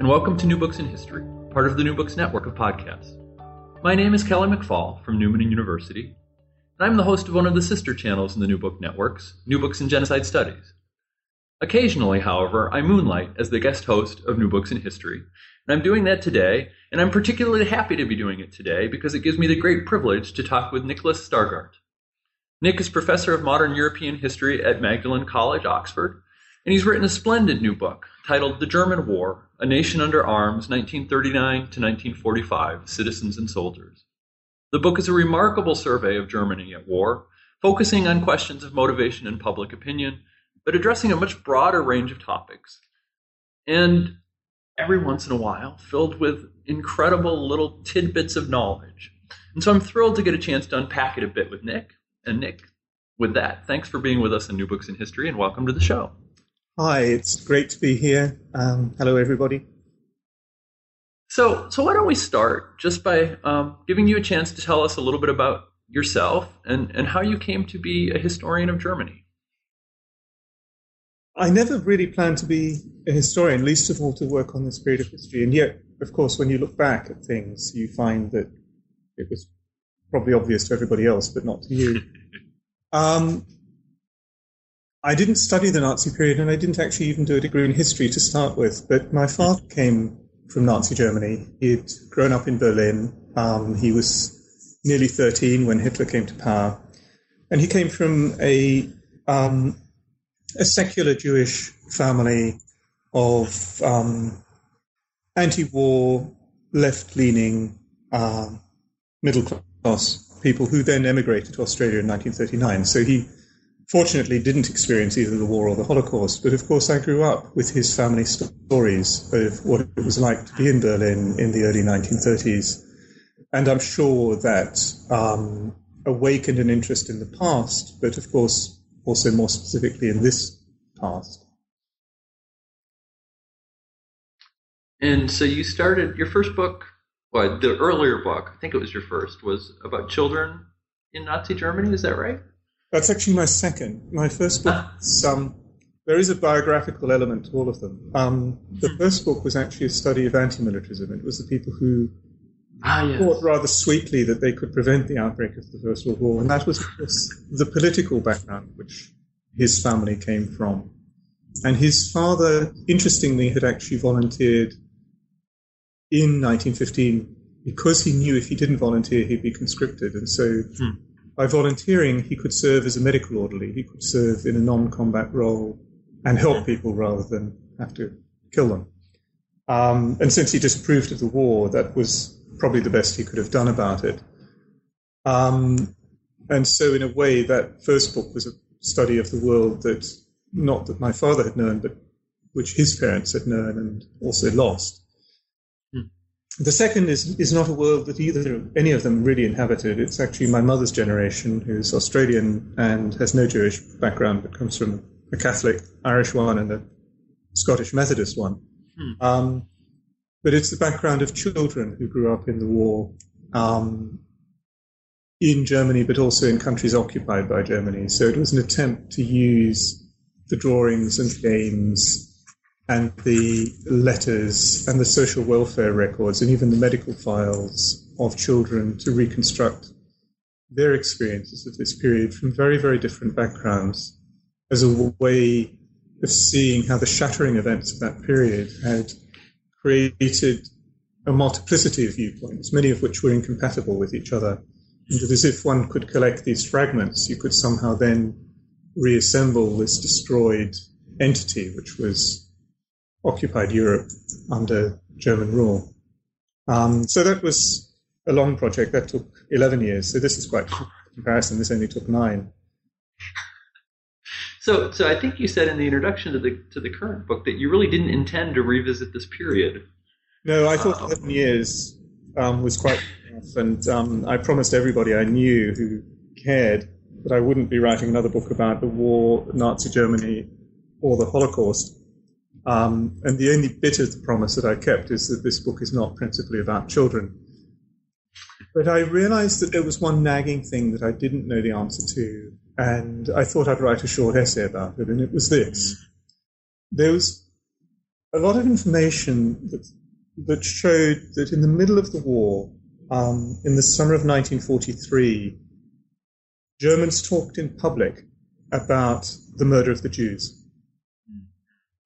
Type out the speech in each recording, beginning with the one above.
And welcome to New Books in History, part of the New Books Network of podcasts. My name is Kelly McFall from Newman University, and I'm the host of one of the sister channels in the New Book Networks, New Books in Genocide Studies. Occasionally, however, I moonlight as the guest host of New Books in History, and I'm doing that today, and I'm particularly happy to be doing it today because it gives me the great privilege to talk with Nicholas Stargardt. Nick is professor of modern European history at Magdalen College, Oxford, and he's written a splendid new book titled The German War A Nation Under Arms, 1939 to 1945 Citizens and Soldiers. The book is a remarkable survey of Germany at war, focusing on questions of motivation and public opinion, but addressing a much broader range of topics. And every once in a while, filled with incredible little tidbits of knowledge. And so I'm thrilled to get a chance to unpack it a bit with Nick. And Nick, with that, thanks for being with us in New Books in History and welcome to the show. Hi, it's great to be here. Um, hello, everybody. So, so why don't we start just by um, giving you a chance to tell us a little bit about yourself and, and how you came to be a historian of Germany? I never really planned to be a historian, least of all to work on this period of history. And yet, of course, when you look back at things, you find that it was probably obvious to everybody else, but not to you. um, I didn't study the Nazi period, and I didn't actually even do a degree in history to start with. But my father came from Nazi Germany. He'd grown up in Berlin. Um, he was nearly 13 when Hitler came to power, and he came from a um, a secular Jewish family of um, anti-war, left-leaning, uh, middle-class people who then emigrated to Australia in 1939. So he fortunately didn't experience either the war or the Holocaust, but of course I grew up with his family stories of what it was like to be in Berlin in the early 1930s. And I'm sure that um, awakened an interest in the past, but of course also more specifically in this past. And so you started your first book, well, the earlier book, I think it was your first, was about children in Nazi Germany. Is that right? That's actually my second. My first book, um, there is a biographical element to all of them. Um, the hmm. first book was actually a study of anti-militarism. It was the people who ah, yes. thought rather sweetly that they could prevent the outbreak of the First World War, and that was, the political background which his family came from. And his father, interestingly, had actually volunteered in 1915 because he knew if he didn't volunteer, he'd be conscripted, and so. Hmm by volunteering, he could serve as a medical orderly. He could serve in a non-combat role and help people rather than have to kill them. Um, and since he disapproved of the war, that was probably the best he could have done about it. Um, and so, in a way, that first book was a study of the world that not that my father had known, but which his parents had known and also lost. The second is, is not a world that either any of them really inhabited. It's actually my mother's generation, who's Australian and has no Jewish background, but comes from a Catholic Irish one and a Scottish Methodist one. Hmm. Um, but it's the background of children who grew up in the war um, in Germany, but also in countries occupied by Germany. So it was an attempt to use the drawings and games and the letters and the social welfare records and even the medical files of children to reconstruct their experiences of this period from very, very different backgrounds as a way of seeing how the shattering events of that period had created a multiplicity of viewpoints, many of which were incompatible with each other. And that as if one could collect these fragments, you could somehow then reassemble this destroyed entity, which was occupied Europe under German rule. Um, so that was a long project that took 11 years. So this is quite comparison. This only took nine. So, so I think you said in the introduction to the to the current book that you really didn't intend to revisit this period. No, I thought um, eleven years um, was quite enough, and um, I promised everybody I knew who cared that I wouldn't be writing another book about the war, Nazi Germany, or the Holocaust. Um, and the only bit of the promise that I kept is that this book is not principally about children. But I realized that there was one nagging thing that I didn't know the answer to, and I thought I'd write a short essay about it, and it was this. There was a lot of information that, that showed that in the middle of the war, um, in the summer of 1943, Germans talked in public about the murder of the Jews.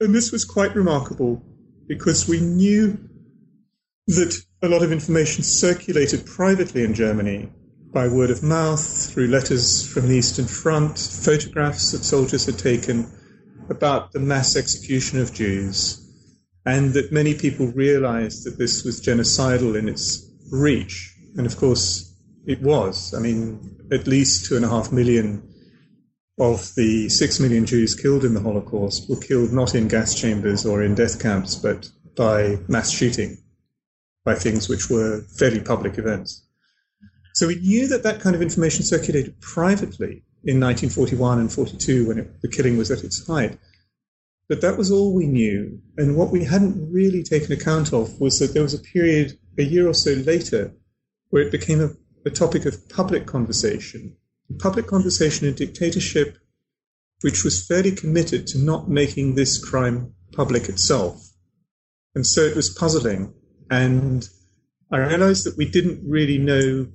And this was quite remarkable because we knew that a lot of information circulated privately in Germany by word of mouth, through letters from the Eastern Front, photographs that soldiers had taken about the mass execution of Jews, and that many people realized that this was genocidal in its reach. And of course, it was. I mean, at least two and a half million of the six million Jews killed in the Holocaust were killed not in gas chambers or in death camps, but by mass shooting, by things which were fairly public events. So we knew that that kind of information circulated privately in 1941 and 42 when it, the killing was at its height. But that was all we knew. And what we hadn't really taken account of was that there was a period a year or so later where it became a, a topic of public conversation. Public conversation in dictatorship, which was fairly committed to not making this crime public itself. And so it was puzzling. And I realized that we didn't really know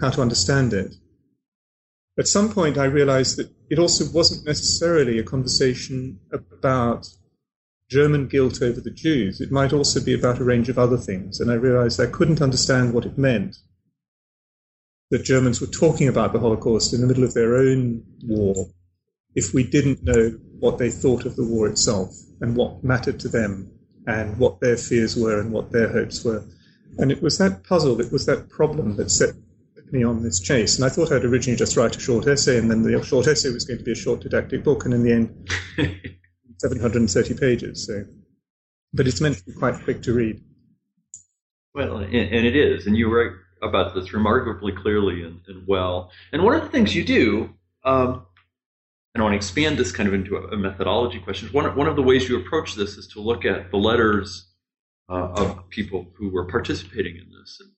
how to understand it. At some point, I realized that it also wasn't necessarily a conversation about German guilt over the Jews. It might also be about a range of other things. And I realized I couldn't understand what it meant that Germans were talking about the Holocaust in the middle of their own war if we didn't know what they thought of the war itself and what mattered to them and what their fears were and what their hopes were. And it was that puzzle, it was that problem that set me on this chase. And I thought I'd originally just write a short essay, and then the short essay was going to be a short didactic book, and in the end, 730 pages. So, but it's meant to be quite quick to read. Well, and, it is, and you write about this remarkably clearly and, and well. And one of the things you do, um, and I want to expand this kind of into a, methodology question. One, one of the ways you approach this is to look at the letters uh, of people who were participating in this. And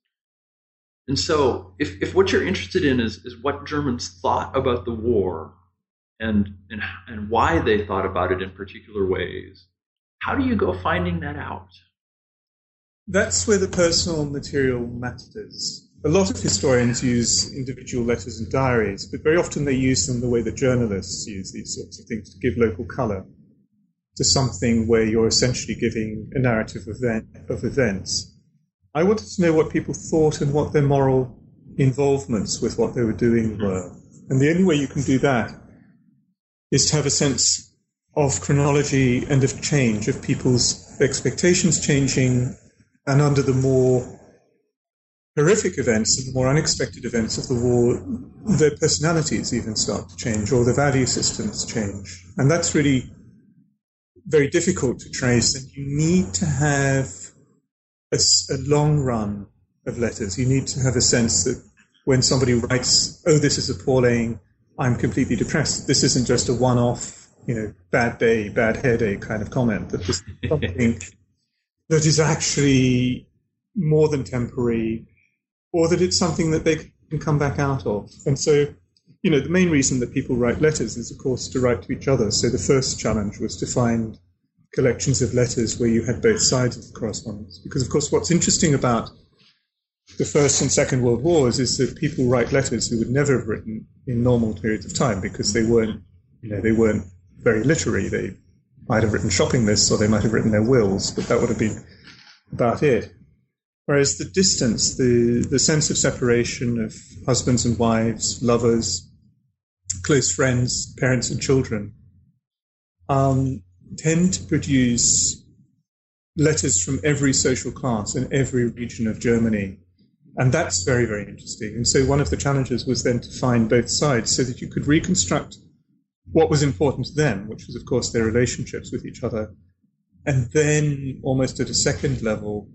and so, if, if what you're interested in is, is what Germans thought about the war and, and, and why they thought about it in particular ways, how do you go finding that out? That's where the personal material matters. A lot of historians use individual letters and diaries, but very often they use them the way that journalists use these sorts of things to give local colour to something where you're essentially giving a narrative event, of events. I wanted to know what people thought and what their moral involvements with what they were doing were. And the only way you can do that is to have a sense of chronology and of change, of people's expectations changing, and under the more horrific events and the more unexpected events of the war, their personalities even start to change or their value systems change. And that's really very difficult to trace, and you need to have a, a long run of letters. You need to have a sense that when somebody writes, "Oh, this is appalling," I'm completely depressed. This isn't just a one-off, you know, bad day, bad headache kind of comment. That this is something that is actually more than temporary, or that it's something that they can come back out of. And so, you know, the main reason that people write letters is, of course, to write to each other. So the first challenge was to find collections of letters where you had both sides of the correspondence. Because, of course, what's interesting about the First and Second World Wars is that people write letters who would never have written in normal periods of time because they weren't, you know, they weren't very literary. They might have written shopping lists or they might have written their wills, but that would have been about it. Whereas the distance, the, the sense of separation of husbands and wives, lovers, close friends, parents and children, um, tend to produce letters from every social class in every region of Germany. And that's very, very interesting. And so one of the challenges was then to find both sides so that you could reconstruct what was important to them, which was, of course, their relationships with each other. And then, almost at a second level,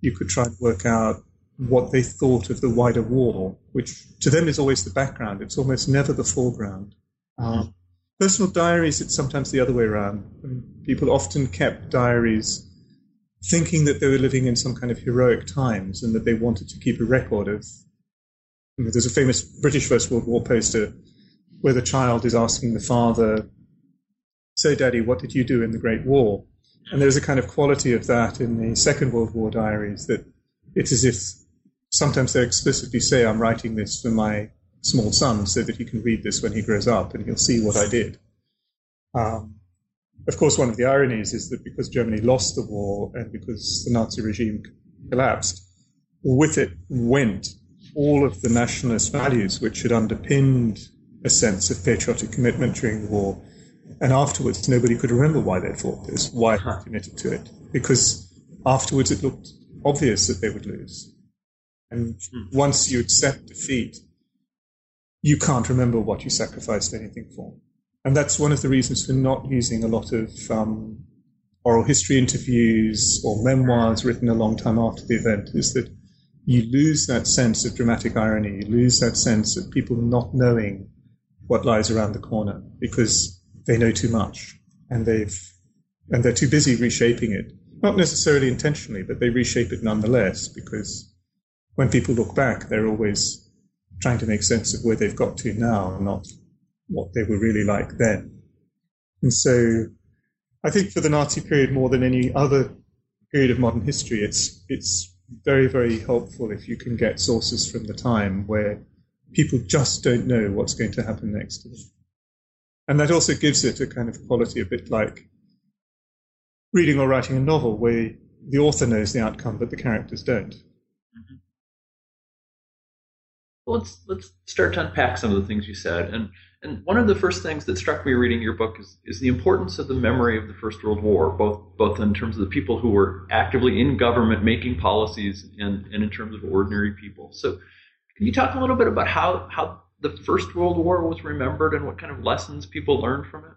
you could try and work out what they thought of the wider war, which to them is always the background. It's almost never the foreground. Um, personal diaries, it's sometimes the other way around. I mean, people often kept diaries thinking that they were living in some kind of heroic times and that they wanted to keep a record of. You know, there's a famous British First World War poster where the child is asking the father, "So, Daddy, what did you do in the Great War?" And there's a kind of quality of that in the Second World War diaries that it's as if sometimes they explicitly say, "I'm writing this for my small son so that he can read this when he grows up and he'll see what I did." Um, of course, one of the ironies is that because Germany lost the war and because the Nazi regime collapsed, with it went all of the nationalist values which had underpinned a sense of patriotic commitment during the war. And afterwards, nobody could remember why they'd fought this, why they committed to it, because afterwards it looked obvious that they would lose. And hmm. once you accept defeat, you can't remember what you sacrificed anything for. And that's one of the reasons for not using a lot of um, oral history interviews or memoirs written a long time after the event, is that you lose that sense of dramatic irony, you lose that sense of people not knowing what lies around the corner because they know too much and they've and they're too busy reshaping it. Not necessarily intentionally, but they reshape it nonetheless because when people look back, they're always trying to make sense of where they've got to now, not what they were really like then. And so I think for the Nazi period more than any other period of modern history, it's, it's very, very helpful if you can get sources from the time where people just don't know what's going to happen next to them. And that also gives it a kind of quality a bit like reading or writing a novel where the author knows the outcome, but the characters don't. Mm-hmm. Well, let's let's start to unpack some of the things you said. And and one of the first things that struck me reading your book is, is the importance of the memory of the First World War, both both in terms of the people who were actively in government making policies and, and in terms of ordinary people. So can you talk a little bit about how, how the First World War was remembered and what kind of lessons people learned from it?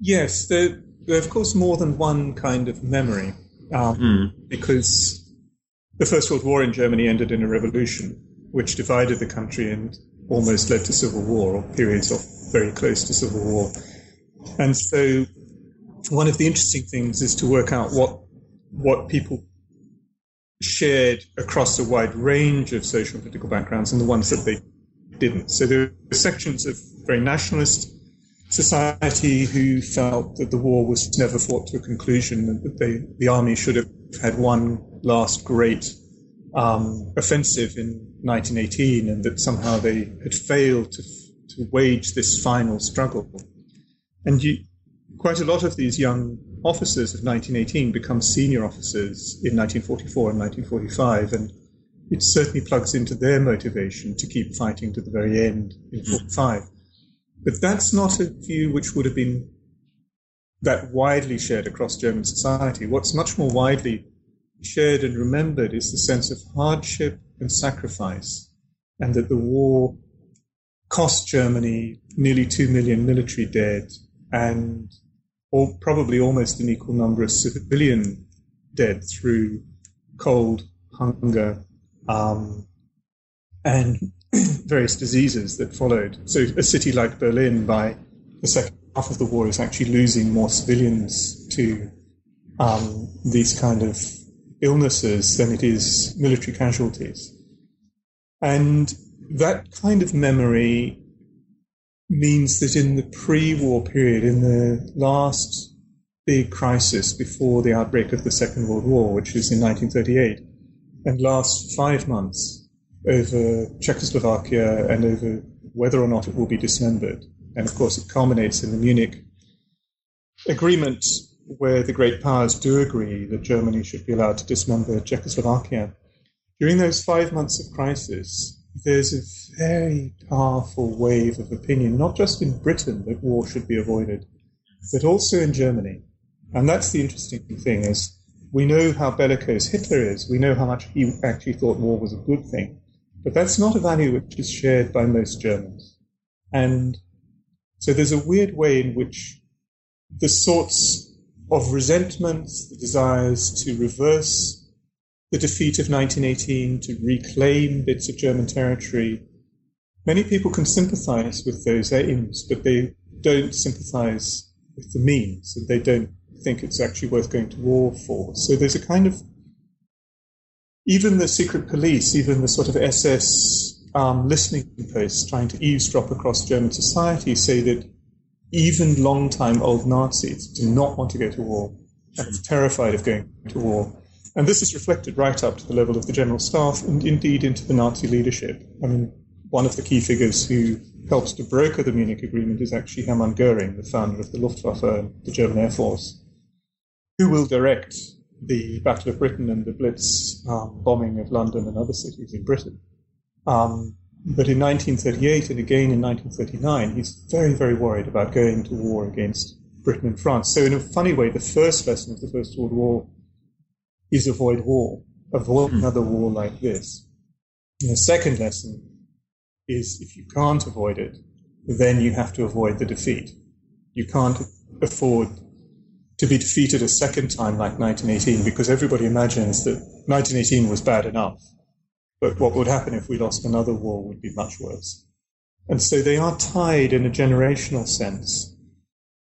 Yes, there, there are of course more than one kind of memory um, mm. because the First World War in Germany ended in a revolution which divided the country and almost led to civil war or periods of very close to civil war. And so one of the interesting things is to work out what what people shared across a wide range of social and political backgrounds and the ones that they didn't. So there were sections of very nationalist society who felt that the war was never fought to a conclusion and that they, the army should have had one last great um, offensive in 1918 and that somehow they had failed to, to wage this final struggle. And you, quite a lot of these young officers of 1918 become senior officers in 1944 and 1945, and it certainly plugs into their motivation to keep fighting to the very end in hmm. 45. But that's not a view which would have been that widely shared across German society. What's much more widely shared and remembered is the sense of hardship and sacrifice, and that the war cost Germany nearly 2 million military dead and or probably almost an equal number of civilian dead through cold, hunger, um, and various diseases that followed. So a city like Berlin, by the second half of the war, is actually losing more civilians to um, these kind of illnesses than it is military casualties. And that kind of memory means that in the pre war period, in the last big crisis before the outbreak of the Second World War, which was in 1938, and last five months over Czechoslovakia and over whether or not it will be dismembered. And of course, it culminates in the Munich agreement where the great powers do agree that Germany should be allowed to dismember Czechoslovakia. During those five months of crisis, there's a very powerful wave of opinion, not just in Britain that war should be avoided, but also in Germany. And that's the interesting thing is we know how bellicose Hitler is. We know how much he actually thought war was a good thing. But that's not a value which is shared by most Germans. And So there's a weird way in which the sorts of resentments, the desires to reverse the defeat of 1918, to reclaim bits of German territory, many people can sympathize with those aims, but they don't sympathize with the means, and they don't think it's actually worth going to war for. So there's a kind of even the secret police, even the sort of SS um, listening posts trying to eavesdrop across German society say that even long-time old Nazis do not want to go to war and are terrified of going to war. And this is reflected right up to the level of the general staff and indeed into the Nazi leadership. I mean, one of the key figures who helps to broker the Munich Agreement is actually Hermann Goering, the founder of the Luftwaffe, the German Air Force, who will direct the Battle of Britain and the Blitz um, bombing of London and other cities in Britain. Um, but in 1938 and again in 1939, he's very, very worried about going to war against Britain and France. So, in a funny way, the first lesson of the First World War is avoid war, avoid mm. another war like this. And the second lesson is if you can't avoid it, then you have to avoid the defeat. You can't afford to be defeated a second time like 1918 because everybody imagines that 1918 was bad enough. But what would happen if we lost another war would be much worse. And so they are tied in a generational sense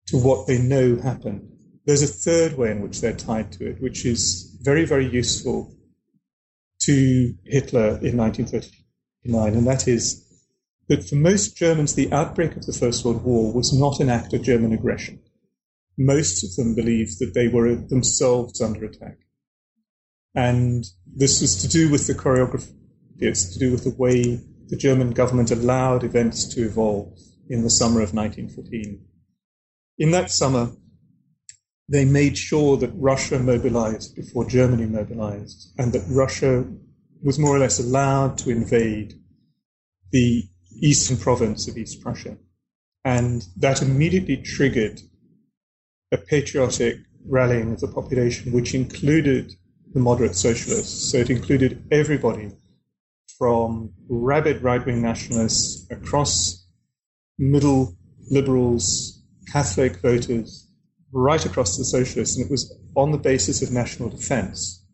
to what they know happened. There's a third way in which they're tied to it, which is very, very useful to Hitler in 1939, and that is that for most Germans, the outbreak of the First World War was not an act of German aggression most of them believed that they were themselves under attack. And this was to do with the choreography, it's to do with the way the German government allowed events to evolve in the summer of 1914. In that summer, they made sure that Russia mobilized before Germany mobilized, and that Russia was more or less allowed to invade the eastern province of East Prussia. And that immediately triggered a patriotic rallying of the population, which included the moderate socialists. So it included everybody from rabid right wing nationalists across middle liberals, Catholic voters, right across the socialists. And it was on the basis of national defense.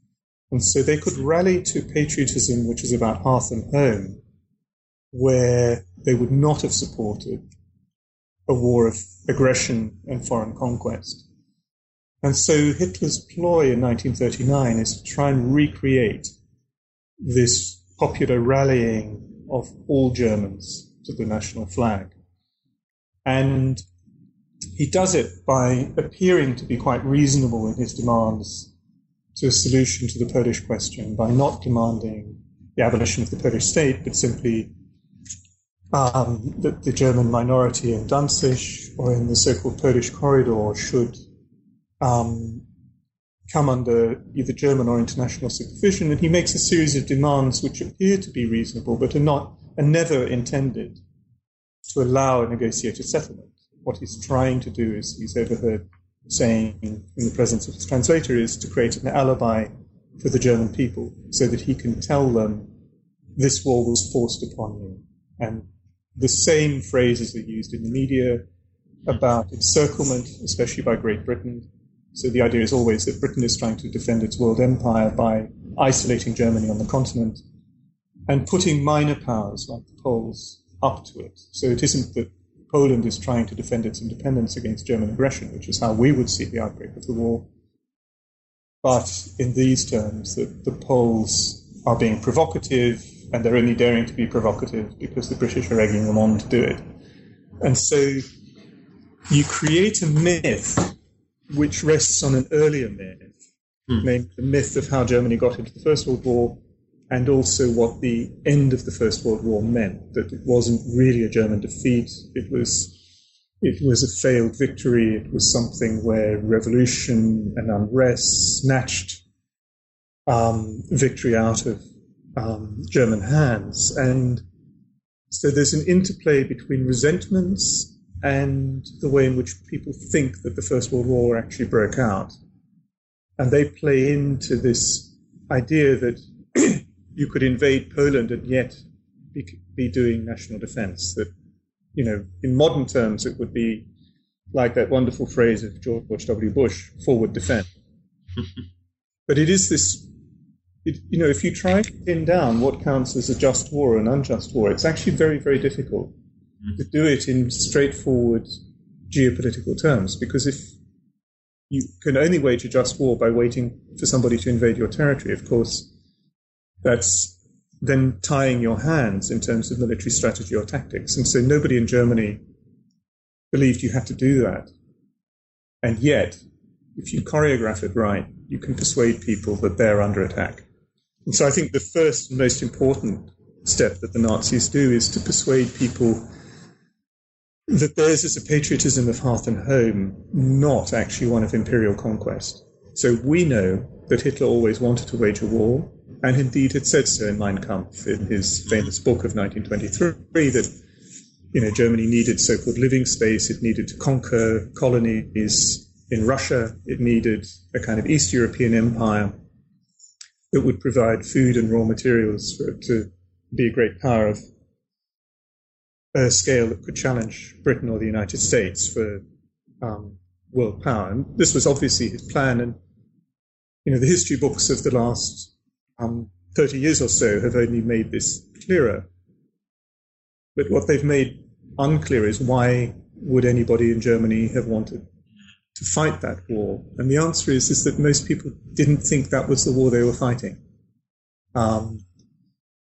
And so they could rally to patriotism, which is about hearth and home, where they would not have supported a war of aggression and foreign conquest. And so Hitler's ploy in 1939 is to try and recreate this popular rallying of all Germans to the national flag. And he does it by appearing to be quite reasonable in his demands to a solution to the Polish question by not demanding the abolition of the Polish state, but simply um, that the German minority in Danzig or in the so-called Polish corridor should um, come under either German or international supervision, and he makes a series of demands which appear to be reasonable but are not and never intended to allow a negotiated settlement. What he's trying to do is he's overheard saying in the presence of his translator is to create an alibi for the German people so that he can tell them this war was forced upon you and the same phrases are used in the media about encirclement, especially by Great Britain. So the idea is always that Britain is trying to defend its world empire by isolating Germany on the continent and putting minor powers like the Poles up to it. So it isn't that Poland is trying to defend its independence against German aggression, which is how we would see the outbreak of the war. But in these terms, that the Poles are being provocative and they're only daring to be provocative because the British are egging them on to do it. And so you create a myth which rests on an earlier myth, hmm. named the myth of how Germany got into the First World War, and also what the end of the First World War meant. That it wasn't really a German defeat; it was it was a failed victory. It was something where revolution and unrest snatched um, victory out of um, German hands. And so there's an interplay between resentments and the way in which people think that the First World War actually broke out. And they play into this idea that you could invade Poland and yet be, be doing national defense, that you know, in modern terms, it would be like that wonderful phrase of George W. Bush, forward defense. but it is this, it, you know, if you try to pin down what counts as a just war or an unjust war, it's actually very, very difficult mm-hmm. to do it in straightforward geopolitical terms because if you can only wage a just war by waiting for somebody to invade your territory, of course, that's then tying your hands in terms of military strategy or tactics. And so nobody in Germany believed you had to do that. And yet, if you choreograph it right, you can persuade people that they're under attack. And so I think the first and most important step that the Nazis do is to persuade people that theirs is a patriotism of hearth and home, not actually one of imperial conquest. So we know that Hitler always wanted to wage a war, and indeed had said so in Mein Kampf, in his famous book of 1923, that you know Germany needed so-called living space, it needed to conquer colonies in Russia, it needed a kind of East European empire that would provide food and raw materials for it to be a great power of a scale that could challenge Britain or the United States for um, world power. And this was obviously his plan. And you know, the history books of the last um, 30 years or so have only made this clearer. But what they've made unclear is why would anybody in Germany have wanted to fight that war? And the answer is, is that most people didn't think that was the war they were fighting. Um,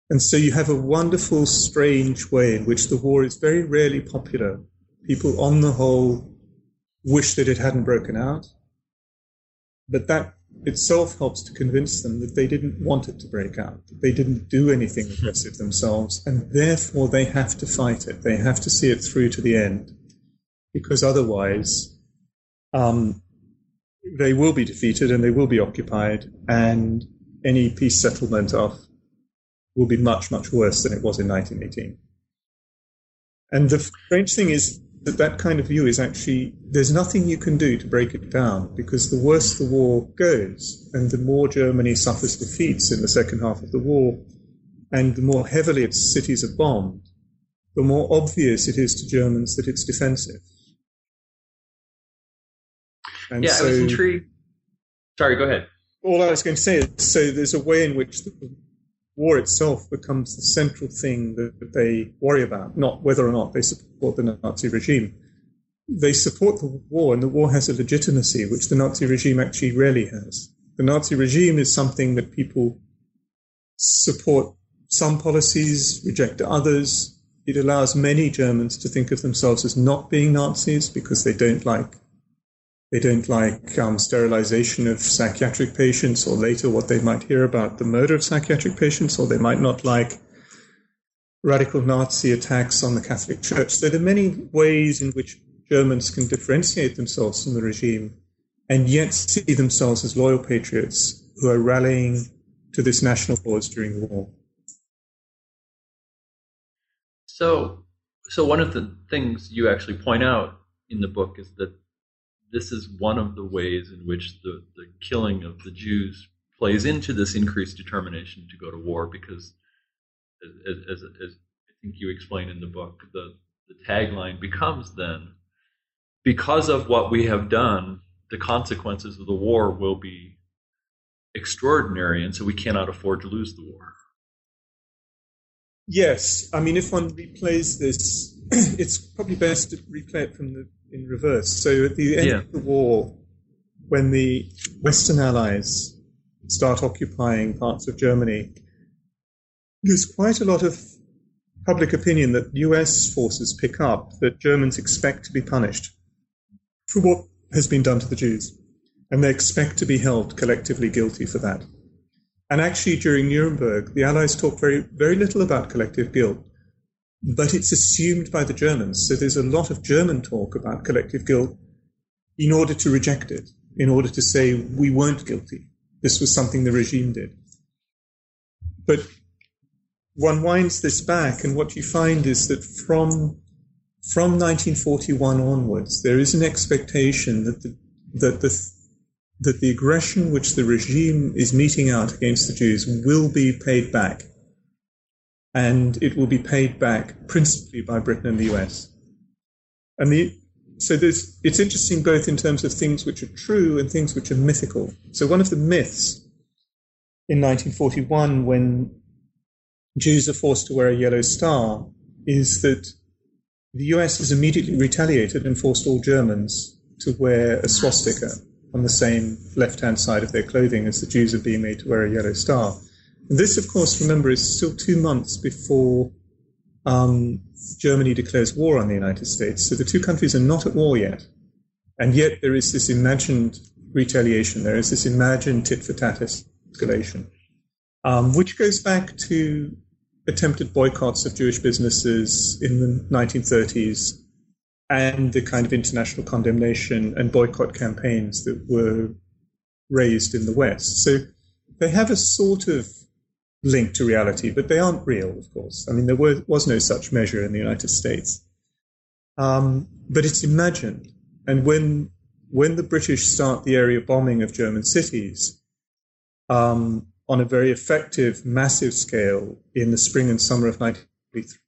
and so you have a wonderful, strange way in which the war is very rarely popular. People, on the whole, wish that it hadn't broken out. But that itself helps to convince them that they didn't want it to break out, that they didn't do anything aggressive themselves, and therefore they have to fight it. They have to see it through to the end, because otherwise um, they will be defeated and they will be occupied, and any peace settlement of will be much, much worse than it was in 1918. And the strange thing is, that that kind of view is actually there's nothing you can do to break it down because the worse the war goes and the more Germany suffers defeats in the second half of the war and the more heavily its cities are bombed, the more obvious it is to Germans that it's defensive. And yeah, so, I was intrigued. Sorry, go ahead. All I was going to say is so there's a way in which the war itself becomes the central thing that they worry about, not whether or not they support the Nazi regime. They support the war, and the war has a legitimacy which the Nazi regime actually rarely has. The Nazi regime is something that people support some policies, reject others. It allows many Germans to think of themselves as not being Nazis because they don't like they don't like um, sterilization of psychiatric patients, or later what they might hear about the murder of psychiatric patients, or they might not like radical Nazi attacks on the Catholic Church. So there are many ways in which Germans can differentiate themselves from the regime and yet see themselves as loyal patriots who are rallying to this national cause during the war. So, so one of the things you actually point out in the book is that this is one of the ways in which the, the killing of the Jews plays into this increased determination to go to war because, as, as, as I think you explain in the book, the, the tagline becomes then because of what we have done, the consequences of the war will be extraordinary, and so we cannot afford to lose the war. Yes, I mean, if one replays this, it's probably best to replay it from the in reverse. So at the end yeah. of the war, when the Western Allies start occupying parts of Germany, there's quite a lot of public opinion that US forces pick up that Germans expect to be punished for what has been done to the Jews. And they expect to be held collectively guilty for that. And actually, during Nuremberg, the Allies talk very, very little about collective guilt but it's assumed by the Germans. So there's a lot of German talk about collective guilt in order to reject it, in order to say we weren't guilty. This was something the regime did. But one winds this back, and what you find is that from from 1941 onwards, there is an expectation that the, that the that the aggression which the regime is meting out against the Jews will be paid back and it will be paid back principally by Britain and the US. And the, so it's interesting both in terms of things which are true and things which are mythical. So one of the myths in 1941 when Jews are forced to wear a yellow star is that the US has immediately retaliated and forced all Germans to wear a swastika on the same left hand side of their clothing as the Jews are being made to wear a yellow star. And this, of course, remember, is still two months before um, Germany declares war on the United States. So the two countries are not at war yet. And yet there is this imagined retaliation, there is this imagined tit for tat escalation, um, which goes back to attempted boycotts of Jewish businesses in the 1930s and the kind of international condemnation and boycott campaigns that were raised in the West. So they have a sort of link to reality, but they aren't real, of course. I mean, there was, was no such measure in the United States. Um, but it's imagined. And when, when the British start the area bombing of German cities, um, on a very effective, massive scale in the spring and summer of 1943.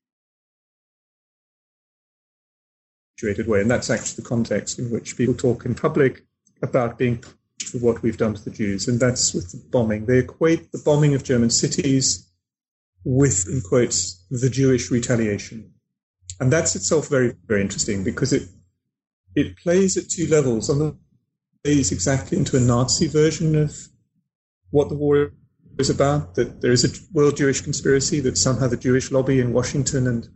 Way. And that's actually the context in which people talk in public about being for what we've done to the Jews. And that's with the bombing. They equate the bombing of German cities with, in quotes, the Jewish retaliation. And that's itself very, very interesting because it, it plays at two levels. On the plays exactly into a Nazi version of what the war is about, that there is a world Jewish conspiracy, that somehow the Jewish lobby in Washington and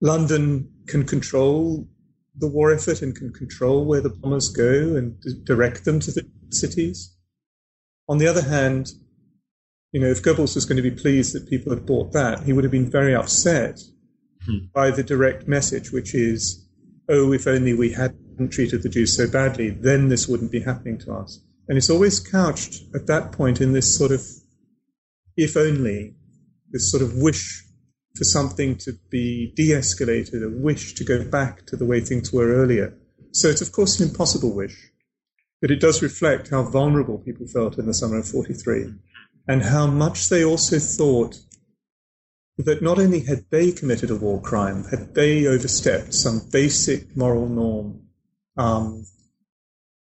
London can control the war effort and can control where the bombers go and direct them to the cities. On the other hand, you know, if Goebbels was going to be pleased that people had bought that, he would have been very upset hmm. by the direct message, which is, oh, if only we hadn't treated the Jews so badly, then this wouldn't be happening to us. And it's always couched at that point in this sort of if only, this sort of wish for something to be de escalated, a wish to go back to the way things were earlier. So it's, of course, an impossible wish, but it does reflect how vulnerable people felt in the summer of 43 and how much they also thought that not only had they committed a war crime, had they overstepped some basic moral norm um,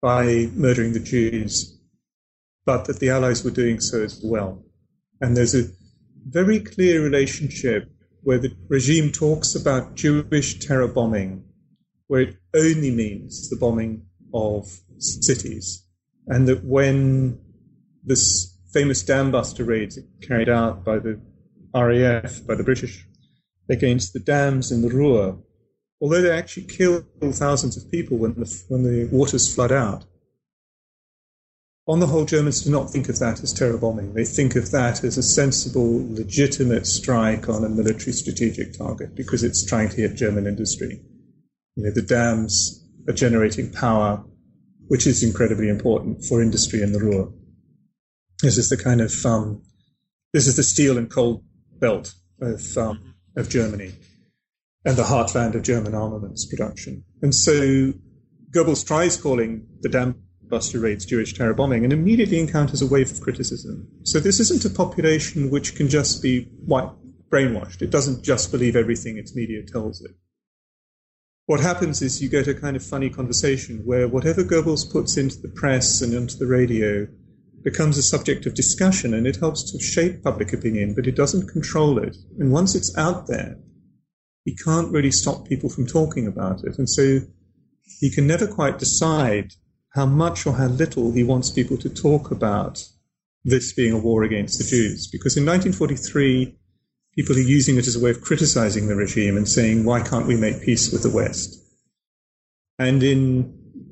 by murdering the Jews, but that the Allies were doing so as well. And there's a very clear relationship where the regime talks about Jewish terror bombing, where it only means the bombing of cities. And that when this famous dam buster raids carried out by the RAF, by the British, against the dams in the Ruhr, although they actually kill thousands of people when the, when the waters flood out, on the whole, Germans do not think of that as terror bombing. They think of that as a sensible, legitimate strike on a military strategic target because it's trying to hit German industry. You know, the dams are generating power, which is incredibly important for industry in the Ruhr. This is the kind of um, this is the steel and coal belt of um, of Germany and the heartland of German armaments production. And so Goebbels tries calling the dam Buster Raid's Jewish terror bombing and immediately encounters a wave of criticism. So this isn't a population which can just be white, brainwashed. It doesn't just believe everything its media tells it. What happens is you get a kind of funny conversation where whatever Goebbels puts into the press and into the radio becomes a subject of discussion and it helps to shape public opinion, but it doesn't control it. And once it's out there, he can't really stop people from talking about it. And so he can never quite decide how much or how little he wants people to talk about this being a war against the Jews. Because in 1943, people are using it as a way of criticizing the regime and saying, why can't we make peace with the West? And in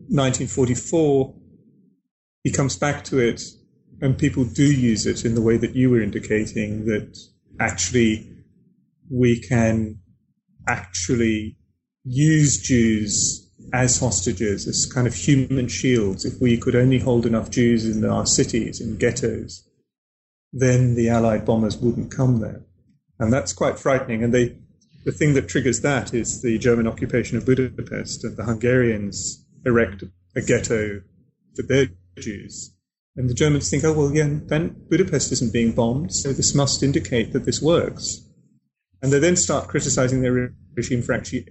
1944, he comes back to it, and people do use it in the way that you were indicating that actually we can actually use Jews as hostages, as kind of human shields. If we could only hold enough Jews in our cities, in ghettos, then the Allied bombers wouldn't come there. And that's quite frightening. And they, the thing that triggers that is the German occupation of Budapest, and the Hungarians erect a ghetto for their Jews. And the Germans think, oh, well, yeah, then Budapest isn't being bombed, so this must indicate that this works. And they then start criticizing their regime for actually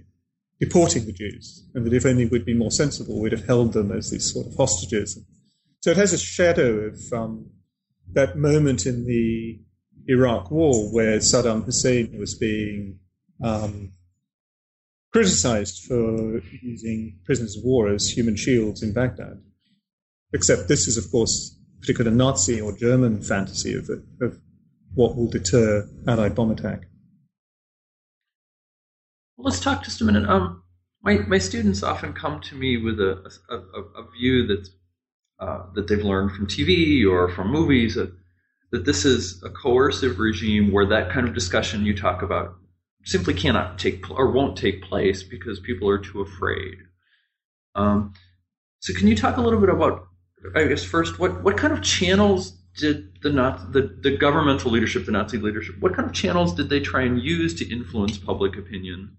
deporting the Jews, and that if only we'd been more sensible, we'd have held them as these sort of hostages. So it has a shadow of um, that moment in the Iraq War where Saddam Hussein was being um, criticized for using prisoners of war as human shields in Baghdad. Except this is, of course, a particular Nazi or German fantasy of, of what will deter Allied bomb attack. Well, let's talk just a minute. Um, my, my students often come to me with a, a, a, view that's, uh, that they've learned from TV or from movies that, that this is a coercive regime where that kind of discussion you talk about simply cannot take or won't take place because people are too afraid. Um, so, can you talk a little bit about, I guess, first, what, what kind of channels did the, not, the the governmental leadership, the Nazi leadership, what kind of channels did they try and use to influence public opinion?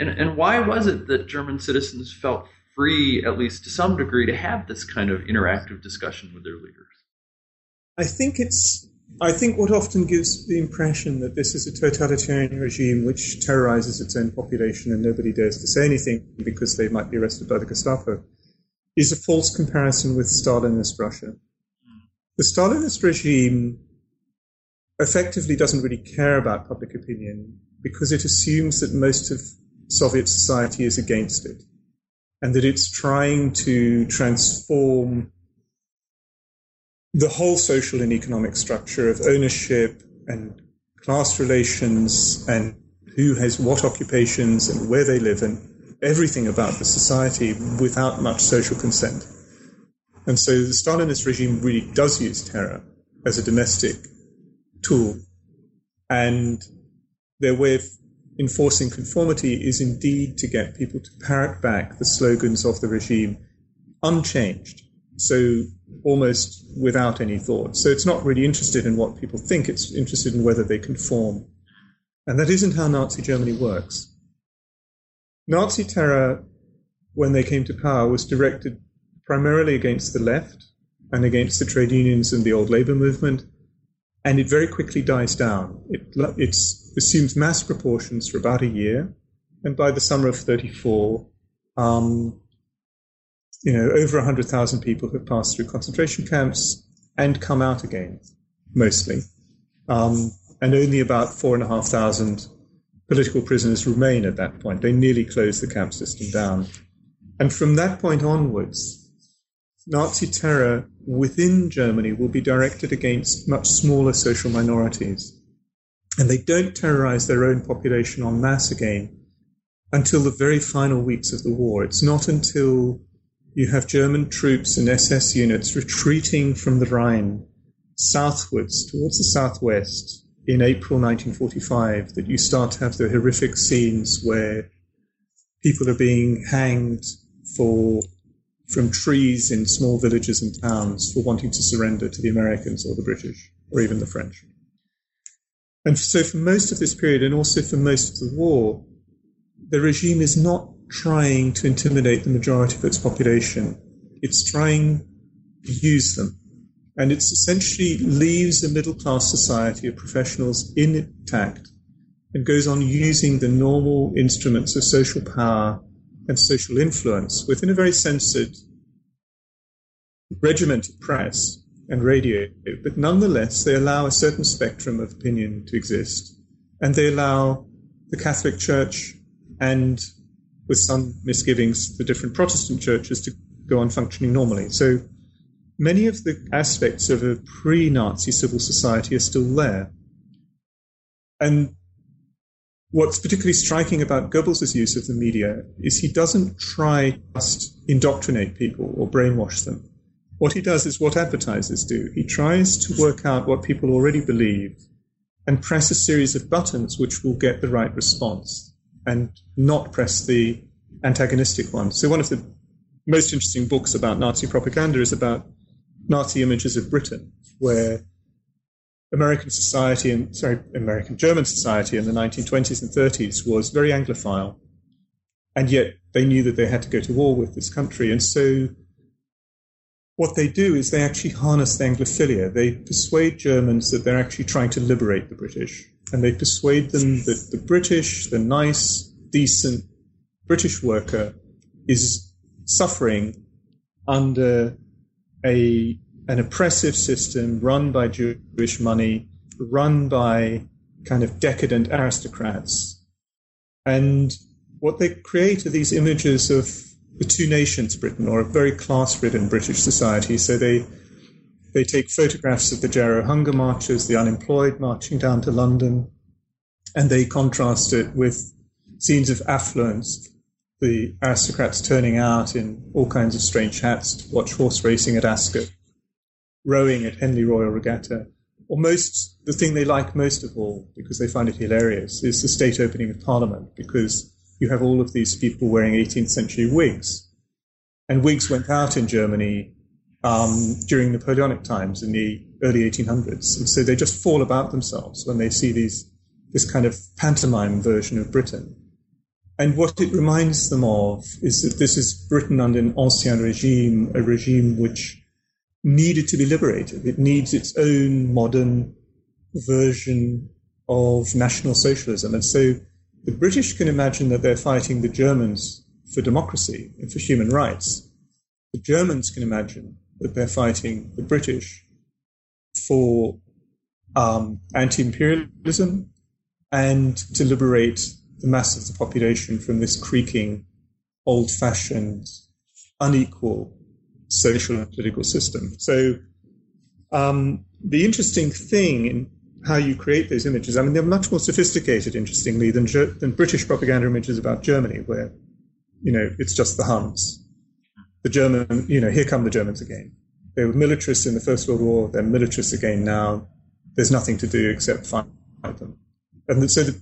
And, and why was it that German citizens felt free, at least to some degree, to have this kind of interactive discussion with their leaders? I think it's I think what often gives the impression that this is a totalitarian regime which terrorizes its own population and nobody dares to say anything because they might be arrested by the Gestapo is a false comparison with Stalinist Russia. The Stalinist regime effectively doesn't really care about public opinion because it assumes that most of Soviet society is against it and that it's trying to transform the whole social and economic structure of ownership and class relations and who has what occupations and where they live and everything about the society without much social consent. And so the Stalinist regime really does use terror as a domestic tool. And their way of enforcing conformity is indeed to get people to parrot back the slogans of the regime unchanged. So almost without any thought. So it's not really interested in what people think, it's interested in whether they conform. And that isn't how Nazi Germany works. Nazi terror, when they came to power, was directed primarily against the left and against the trade unions and the old labor movement, and it very quickly dies down. It assumes mass proportions for about a year, and by the summer of 34, um, you know, over 100,000 people have passed through concentration camps and come out again, mostly. Um, and only about 4,500 political prisoners remain at that point. They nearly closed the camp system down. And from that point onwards, Nazi terror within Germany will be directed against much smaller social minorities. And they don't terrorize their own population en masse again until the very final weeks of the war. It's not until you have German troops and SS units retreating from the Rhine southwards towards the southwest in April 1945 that you start to have the horrific scenes where people are being hanged for from trees in small villages and towns for wanting to surrender to the Americans or the British or even the French. And so for most of this period and also for most of the war, the regime is not trying to intimidate the majority of its population. It's trying to use them. And it essentially leaves a middle class society of professionals intact and goes on using the normal instruments of social power and social influence within a very censored, regimented press and radio. But nonetheless, they allow a certain spectrum of opinion to exist. And they allow the Catholic Church and with some misgivings, the different Protestant churches to go on functioning normally. So many of the aspects of a pre Nazi civil society are still there. And what's particularly striking about Goebbels' use of the media is he doesn't try to just indoctrinate people or brainwash them. What he does is what advertisers do. He tries to work out what people already believe and press a series of buttons which will get the right response and not press the antagonistic one. So one of the most interesting books about Nazi propaganda is about Nazi images of Britain, where American society and sorry, American German society in the 1920s and 30s was very Anglophile, and yet they knew that they had to go to war with this country, and so what they do is they actually harness the Anglophilia. They persuade Germans that they're actually trying to liberate the British. And they persuade them that the British, the nice, decent, British worker is suffering under a an oppressive system run by Jewish money, run by kind of decadent aristocrats. And what they create are these images of the two nations Britain, or a very class-ridden British society. So they they take photographs of the Jarrow hunger marches, the unemployed marching down to London, and they contrast it with scenes of affluence, the aristocrats turning out in all kinds of strange hats to watch horse racing at Ascot, rowing at Henley Royal Regatta. Or most, the thing they like most of all, because they find it hilarious, is the state opening of Parliament, because you have all of these people wearing 18th century wigs. And wigs went out in Germany um, during Napoleonic times in the early 1800s. And so they just fall about themselves when they see these, this kind of pantomime version of Britain. And what it reminds them of is that this is Britain under an ancien regime, a regime which needed to be liberated. It needs its own modern version of National Socialism. And so the British can imagine that they're fighting the Germans for democracy and for human rights. The Germans can imagine that they're fighting the British for um, anti imperialism and to liberate the masses of the population from this creaking, old fashioned, unequal social and political system. So, um, the interesting thing in how you create those images, I mean, they're much more sophisticated, interestingly, than, than British propaganda images about Germany, where, you know, it's just the Huns. The German, you know, here come the Germans again. They were militarists in the First World War, they're militarists again now. There's nothing to do except fight them. And so the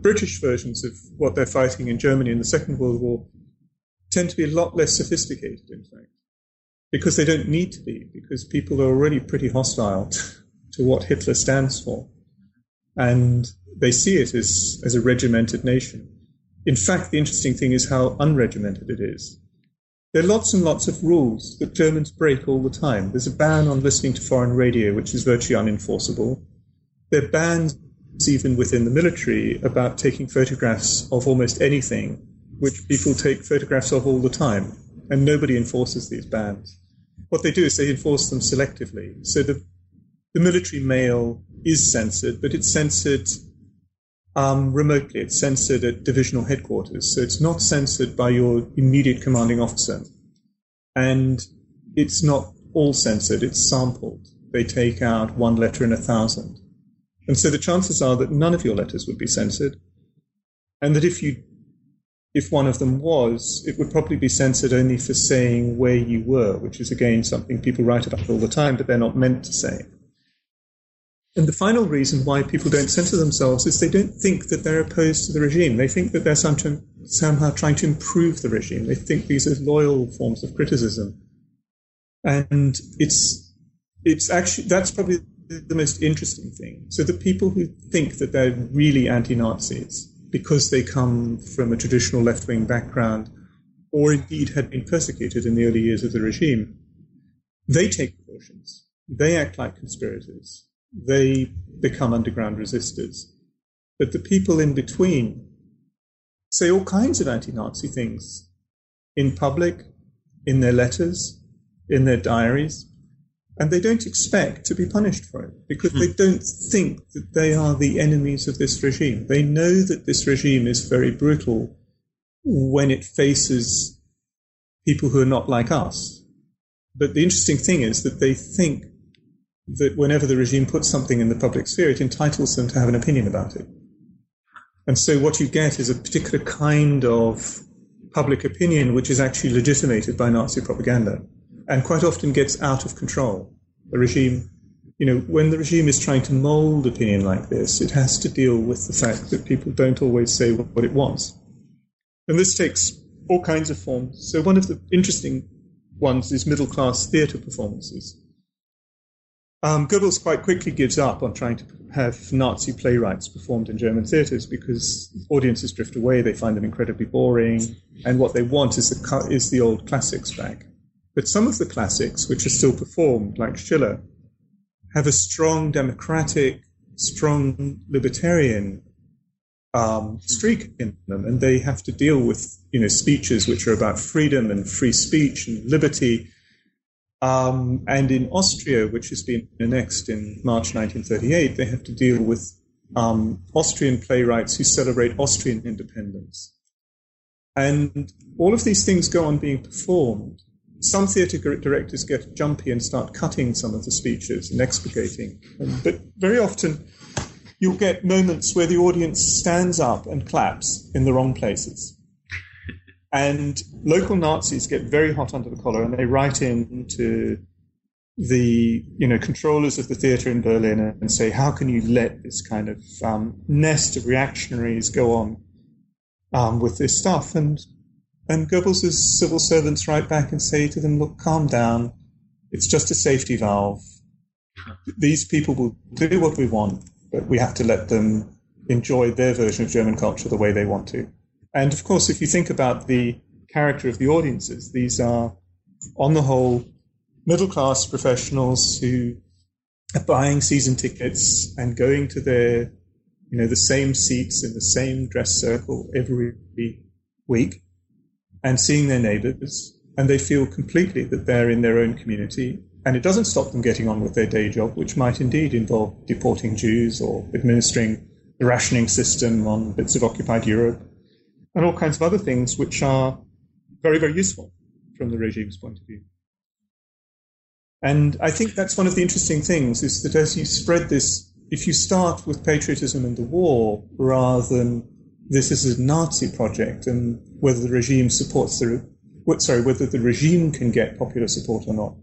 British versions of what they're fighting in Germany in the Second World War tend to be a lot less sophisticated, in fact, because they don't need to be, because people are already pretty hostile to what Hitler stands for. And they see it as, as a regimented nation. In fact, the interesting thing is how unregimented it is. There are lots and lots of rules that Germans break all the time. There's a ban on listening to foreign radio, which is virtually unenforceable. There are bans even within the military about taking photographs of almost anything, which people take photographs of all the time, and nobody enforces these bans. What they do is they enforce them selectively. So the, the military mail is censored, but it's censored um, remotely. It's censored at divisional headquarters, so it's not censored by your immediate commanding officer. And it's not all censored, it's sampled. They take out one letter in a thousand. And so the chances are that none of your letters would be censored, and that if you if one of them was, it would probably be censored only for saying where you were, which is again something people write about all the time, but they're not meant to say. And the final reason why people don't censor themselves is they don't think that they're opposed to the regime. They think that they're somehow trying to improve the regime. They think these are loyal forms of criticism. And it's, it's actually, that's probably the most interesting thing. So the people who think that they're really anti-Nazis because they come from a traditional left-wing background or indeed had been persecuted in the early years of the regime, they take precautions. They act like conspirators. They become underground resistors. But the people in between say all kinds of anti-Nazi things in public, in their letters, in their diaries, and they don't expect to be punished for it because they hmm. don't think that they are the enemies of this regime. They know that this regime is very brutal when it faces people who are not like us. But the interesting thing is that they think that whenever the regime puts something in the public sphere, it entitles them to have an opinion about it. And so what you get is a particular kind of public opinion which is actually legitimated by Nazi propaganda and quite often gets out of control. The regime, you know, when the regime is trying to mold opinion like this, it has to deal with the fact that people don't always say what it wants. And this takes all kinds of forms. So one of the interesting ones is middle class theatre performances. Um, Goebbels quite quickly gives up on trying to have Nazi playwrights performed in German theatres because audiences drift away, they find them incredibly boring, and what they want is the, is the old classics back. But some of the classics, which are still performed, like Schiller, have a strong democratic, strong libertarian um, streak in them, and they have to deal with you know speeches which are about freedom and free speech and liberty. Um, and in Austria, which has been annexed in March 1938, they have to deal with um, Austrian playwrights who celebrate Austrian independence. And all of these things go on being performed. Some theatre directors get jumpy and start cutting some of the speeches and expurgating. But very often, you'll get moments where the audience stands up and claps in the wrong places. And local Nazis get very hot under the collar and they write in to the you know controllers of the theatre in Berlin and say, how can you let this kind of um, nest of reactionaries go on um, with this stuff? And and Goebbels' civil servants write back and say to them, look, calm down. It's just a safety valve. These people will do what we want but we have to let them enjoy their version of German culture the way they want to. And of course, if you think about the character of the audiences, these are, on the whole, middle class professionals who are buying season tickets and going to their, you know, the same seats in the same dress circle every week and seeing their neighbors. And they feel completely that they're in their own community and it doesn't stop them getting on with their day job, which might indeed involve deporting Jews or administering the rationing system on bits of occupied Europe and all kinds of other things which are very, very useful from the regime's point of view. And I think that's one of the interesting things is that as you spread this, if you start with patriotism and the war rather than this is a Nazi project and whether the regime supports the, sorry, whether the regime can get popular support or not,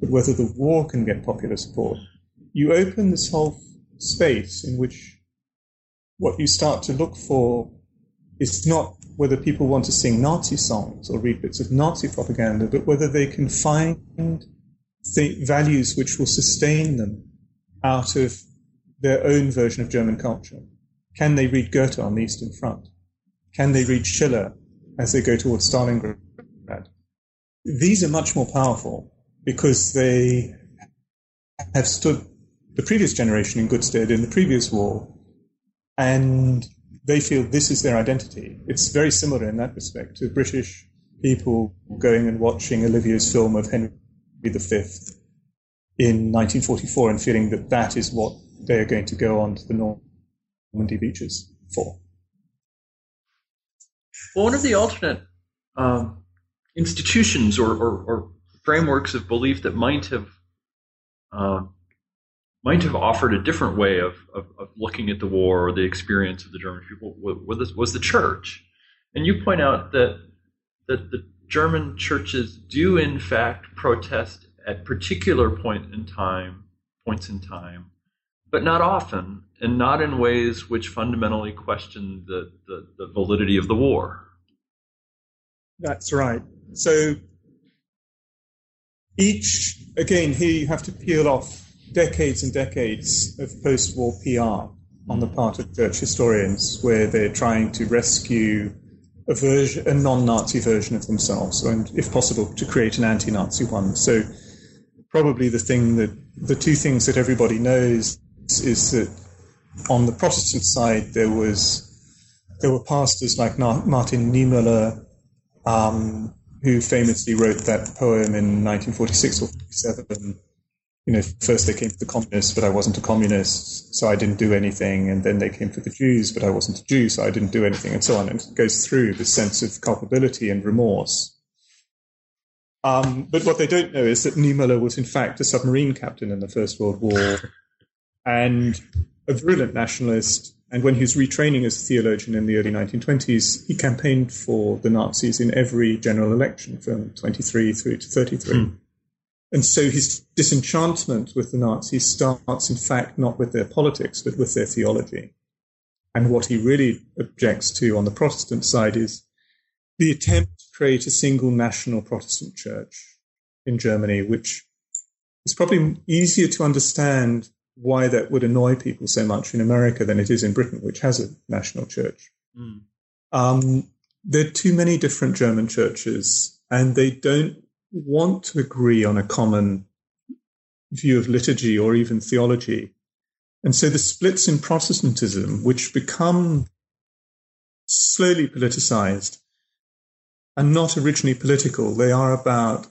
but whether the war can get popular support, you open this whole space in which what you start to look for is not whether people want to sing Nazi songs or read bits of Nazi propaganda, but whether they can find th- values which will sustain them out of their own version of German culture. Can they read Goethe on the Eastern Front? Can they read Schiller as they go towards Stalingrad? These are much more powerful because they have stood the previous generation in good stead in the previous war, and they feel this is their identity. It's very similar in that respect to British people going and watching Olivier's film of Henry V in 1944 and feeling that that is what they are going to go on to the Normandy beaches for. Well, one of the alternate um, institutions or, or, or frameworks of belief that might have um, might have offered a different way of, of, of, looking at the war or the experience of the German people was, was the church. And you point out that that the German churches do in fact protest at particular point in time points in time, but not often, and not in ways which fundamentally question the, the, the validity of the war. That's right. So each, again, here you have to peel off decades and decades of post war PR on the part of church historians, where they're trying to rescue a version, a non-Nazi version of themselves, and if possible, to create an anti-Nazi one. So, probably the thing that the two things that everybody knows is that on the Protestant side there was there were pastors like Martin Niemöller, um, who famously wrote that poem in 1946 or 47. You know, first they came for the communists, but I wasn't a communist, so I didn't do anything. And then they came for the Jews, but I wasn't a Jew, so I didn't do anything, and so on. And it goes through the sense of culpability and remorse. Um, but what they don't know is that Niemöller was, in fact, a submarine captain in the First World War and a virulent nationalist and when he was retraining as a theologian in the early 1920s, he campaigned for the Nazis in every general election from 23 through to 33. Mm. And so his disenchantment with the Nazis starts, in fact, not with their politics, but with their theology. And what he really objects to on the Protestant side is the attempt to create a single national Protestant church in Germany, which is probably easier to understand why that would annoy people so much in America than it is in Britain, which has a national church. Mm. Um, there are too many different German churches, and they don't want to agree on a common view of liturgy or even theology. And so the splits in Protestantism, which become slowly politicized and not originally political. They are about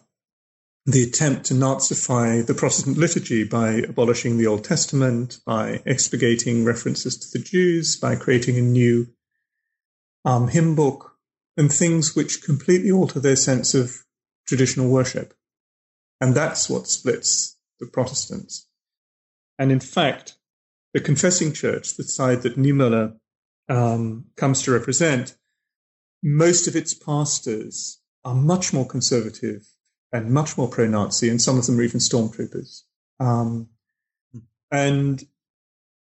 the attempt to Nazify the Protestant liturgy by abolishing the Old Testament, by expurgating references to the Jews, by creating a new um, hymn book, and things which completely alter their sense of traditional worship. And that's what splits the Protestants. And in fact, the confessing church, the side that Niemöller um, comes to represent, most of its pastors are much more conservative and much more pro-Nazi, and some of them are even stormtroopers. Um, and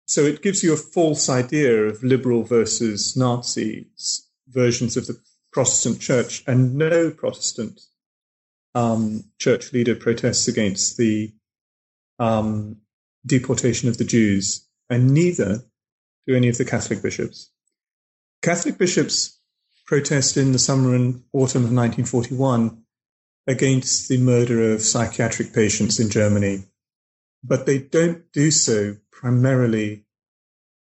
so it gives you a false idea of liberal versus Nazi versions of the Protestant church, and no Protestant um, church leader protests against the um, deportation of the Jews, and neither do any of the Catholic bishops. Catholic bishops protest in the summer and autumn of 1941 against the murder of psychiatric patients in Germany, but they don't do so primarily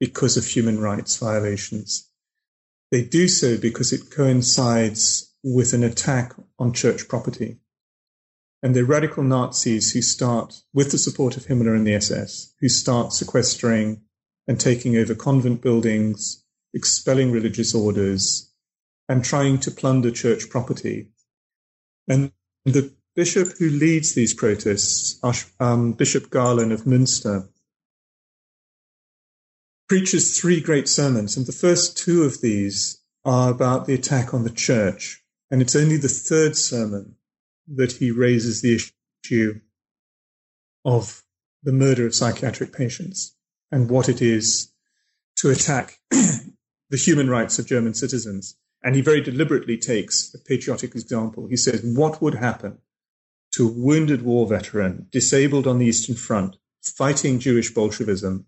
because of human rights violations. They do so because it coincides with an attack on church property. And the radical Nazis who start, with the support of Himmler and the SS, who start sequestering and taking over convent buildings, expelling religious orders, and trying to plunder church property. And the bishop who leads these protests, um, Bishop Galen of Münster, preaches three great sermons, and the first two of these are about the attack on the church. And it's only the third sermon that he raises the issue of the murder of psychiatric patients and what it is to attack the human rights of German citizens. And he very deliberately takes a patriotic example. He says, What would happen to a wounded war veteran, disabled on the Eastern Front, fighting Jewish Bolshevism,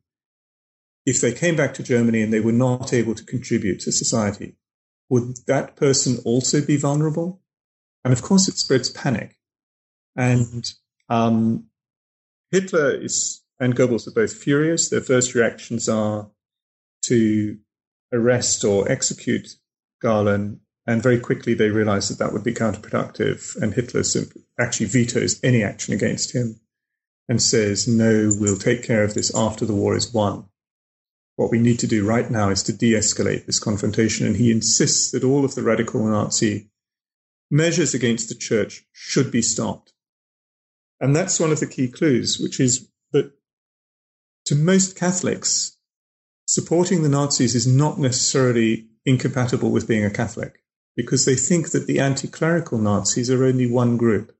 if they came back to Germany and they were not able to contribute to society? Would that person also be vulnerable? And of course, it spreads panic. And um, Hitler is and Goebbels are both furious. Their first reactions are to arrest or execute Galen, and very quickly they realize that that would be counterproductive. And Hitler actually vetoes any action against him and says, no, we'll take care of this after the war is won. What we need to do right now is to de escalate this confrontation. And he insists that all of the radical Nazi measures against the church should be stopped. And that's one of the key clues, which is that to most Catholics, supporting the Nazis is not necessarily incompatible with being a Catholic because they think that the anti-clerical Nazis are only one group.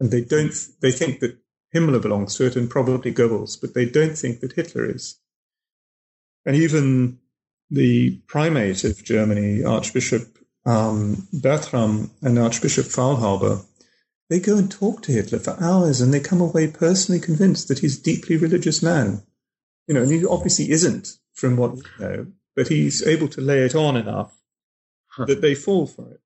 And they don't, they think that Himmler belongs to it and probably Goebbels, but they don't think that Hitler is. And even the primate of Germany, Archbishop um, Bertram and Archbishop Faulhaber, they go and talk to Hitler for hours and they come away personally convinced that he's a deeply religious man. You know, and he obviously isn't from what we know, but he's able to lay it on enough huh. that they fall for it.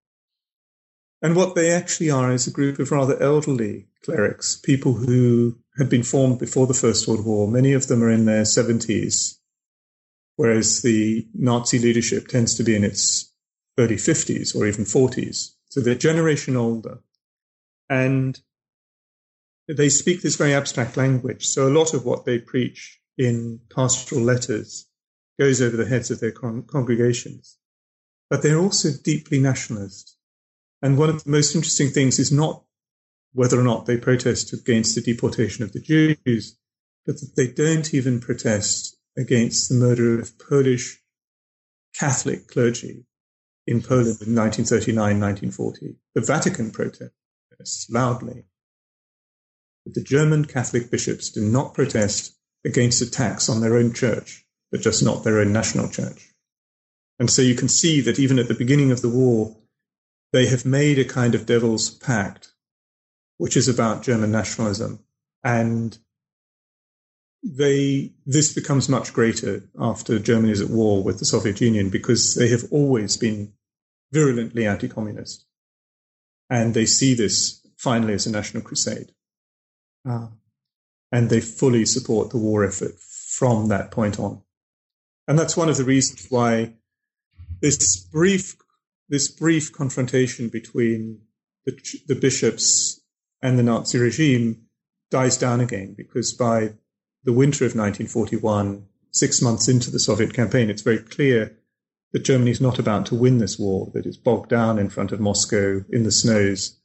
And what they actually are is a group of rather elderly clerics, people who had been formed before the First World War. Many of them are in their 70s, whereas the Nazi leadership tends to be in its early 50s or even 40s. So they're generation older. And they speak this very abstract language. So a lot of what they preach in pastoral letters goes over the heads of their con- congregations. But they're also deeply nationalist. And one of the most interesting things is not whether or not they protest against the deportation of the Jews, but that they don't even protest against the murder of Polish Catholic clergy in Poland in 1939, 1940. The Vatican protests loudly. But the German Catholic bishops do not protest against attacks on their own church, but just not their own national church. And so you can see that even at the beginning of the war, they have made a kind of devil's pact, which is about German nationalism. And they, this becomes much greater after Germany is at war with the Soviet Union because they have always been virulently anti-communist. And they see this finally as a national crusade. Uh, and they fully support the war effort from that point on. And that's one of the reasons why this brief this brief confrontation between the, the bishops and the Nazi regime dies down again because by the winter of 1941, six months into the Soviet campaign, it's very clear that Germany is not about to win this war, that it's bogged down in front of Moscow in the snows,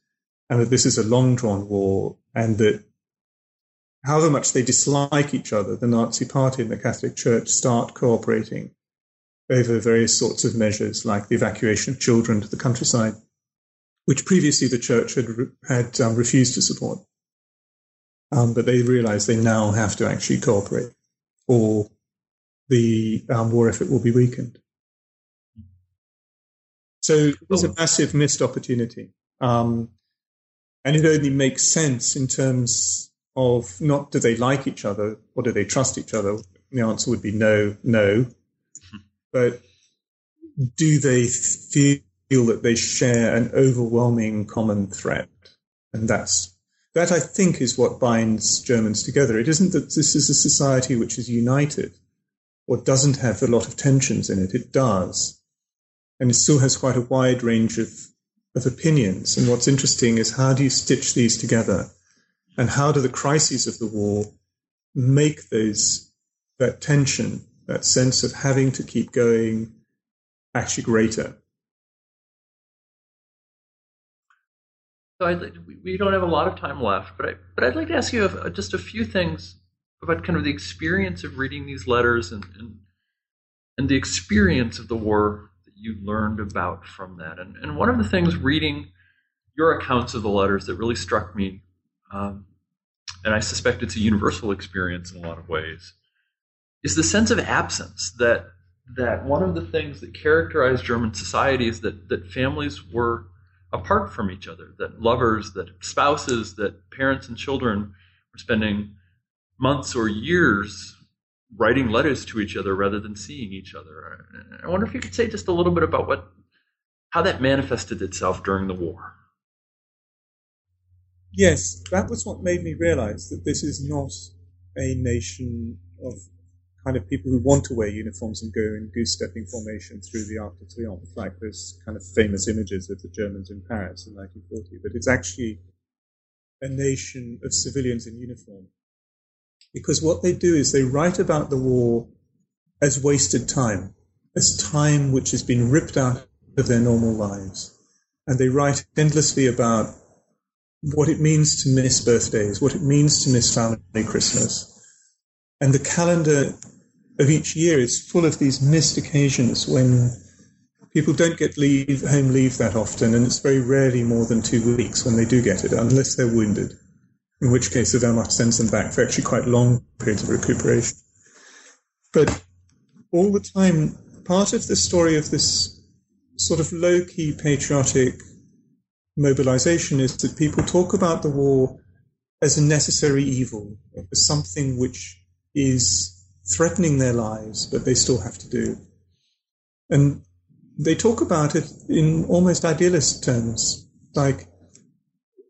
and that this is a long drawn war, and that however much they dislike each other, the Nazi Party and the Catholic Church start cooperating over various sorts of measures like the evacuation of children to the countryside, which previously the church had, had um, refused to support. Um, but they realize they now have to actually cooperate or the um, war effort will be weakened. So it was a massive missed opportunity. Um, and it only makes sense in terms of not do they like each other or do they trust each other? The answer would be no, no. But do they feel that they share an overwhelming common threat? And that's that I think is what binds Germans together. It isn't that this is a society which is united or doesn't have a lot of tensions in it. It does. And it still has quite a wide range of, of opinions. And what's interesting is how do you stitch these together? And how do the crises of the war make those, that tension, that sense of having to keep going actually greater? So I'd, we don't have a lot of time left, but I, but I'd like to ask you uh, just a few things about kind of the experience of reading these letters and, and, and the experience of the war that you learned about from that. And, and one of the things reading your accounts of the letters that really struck me, um, and I suspect it's a universal experience in a lot of ways, is the sense of absence that that one of the things that characterized German society is that that families were apart from each other, that lovers, that spouses, that parents and children were spending months or years writing letters to each other rather than seeing each other. I wonder if you could say just a little bit about what how that manifested itself during the war. Yes, that was what made me realize that this is not a nation of kind of people who want to wear uniforms and go in goose-stepping formation through the Arc de Triomphe, like those kind of famous images of the Germans in Paris in 1940. But it's actually a nation of civilians in uniform because what they do is they write about the war as wasted time, as time which has been ripped out of their normal lives. And they write endlessly about what it means to miss birthdays, what it means to miss family Christmas. And the calendar of each year is full of these missed occasions when people don't get leave, home leave that often, and it's very rarely more than two weeks when they do get it, unless they're wounded in which case the Wehrmacht sends them back for actually quite long periods of recuperation. But all the time, part of the story of this sort of low key patriotic mobilization is that people talk about the war as a necessary evil, as something which is threatening their lives, but they still have to do. And they talk about it in almost idealist terms, like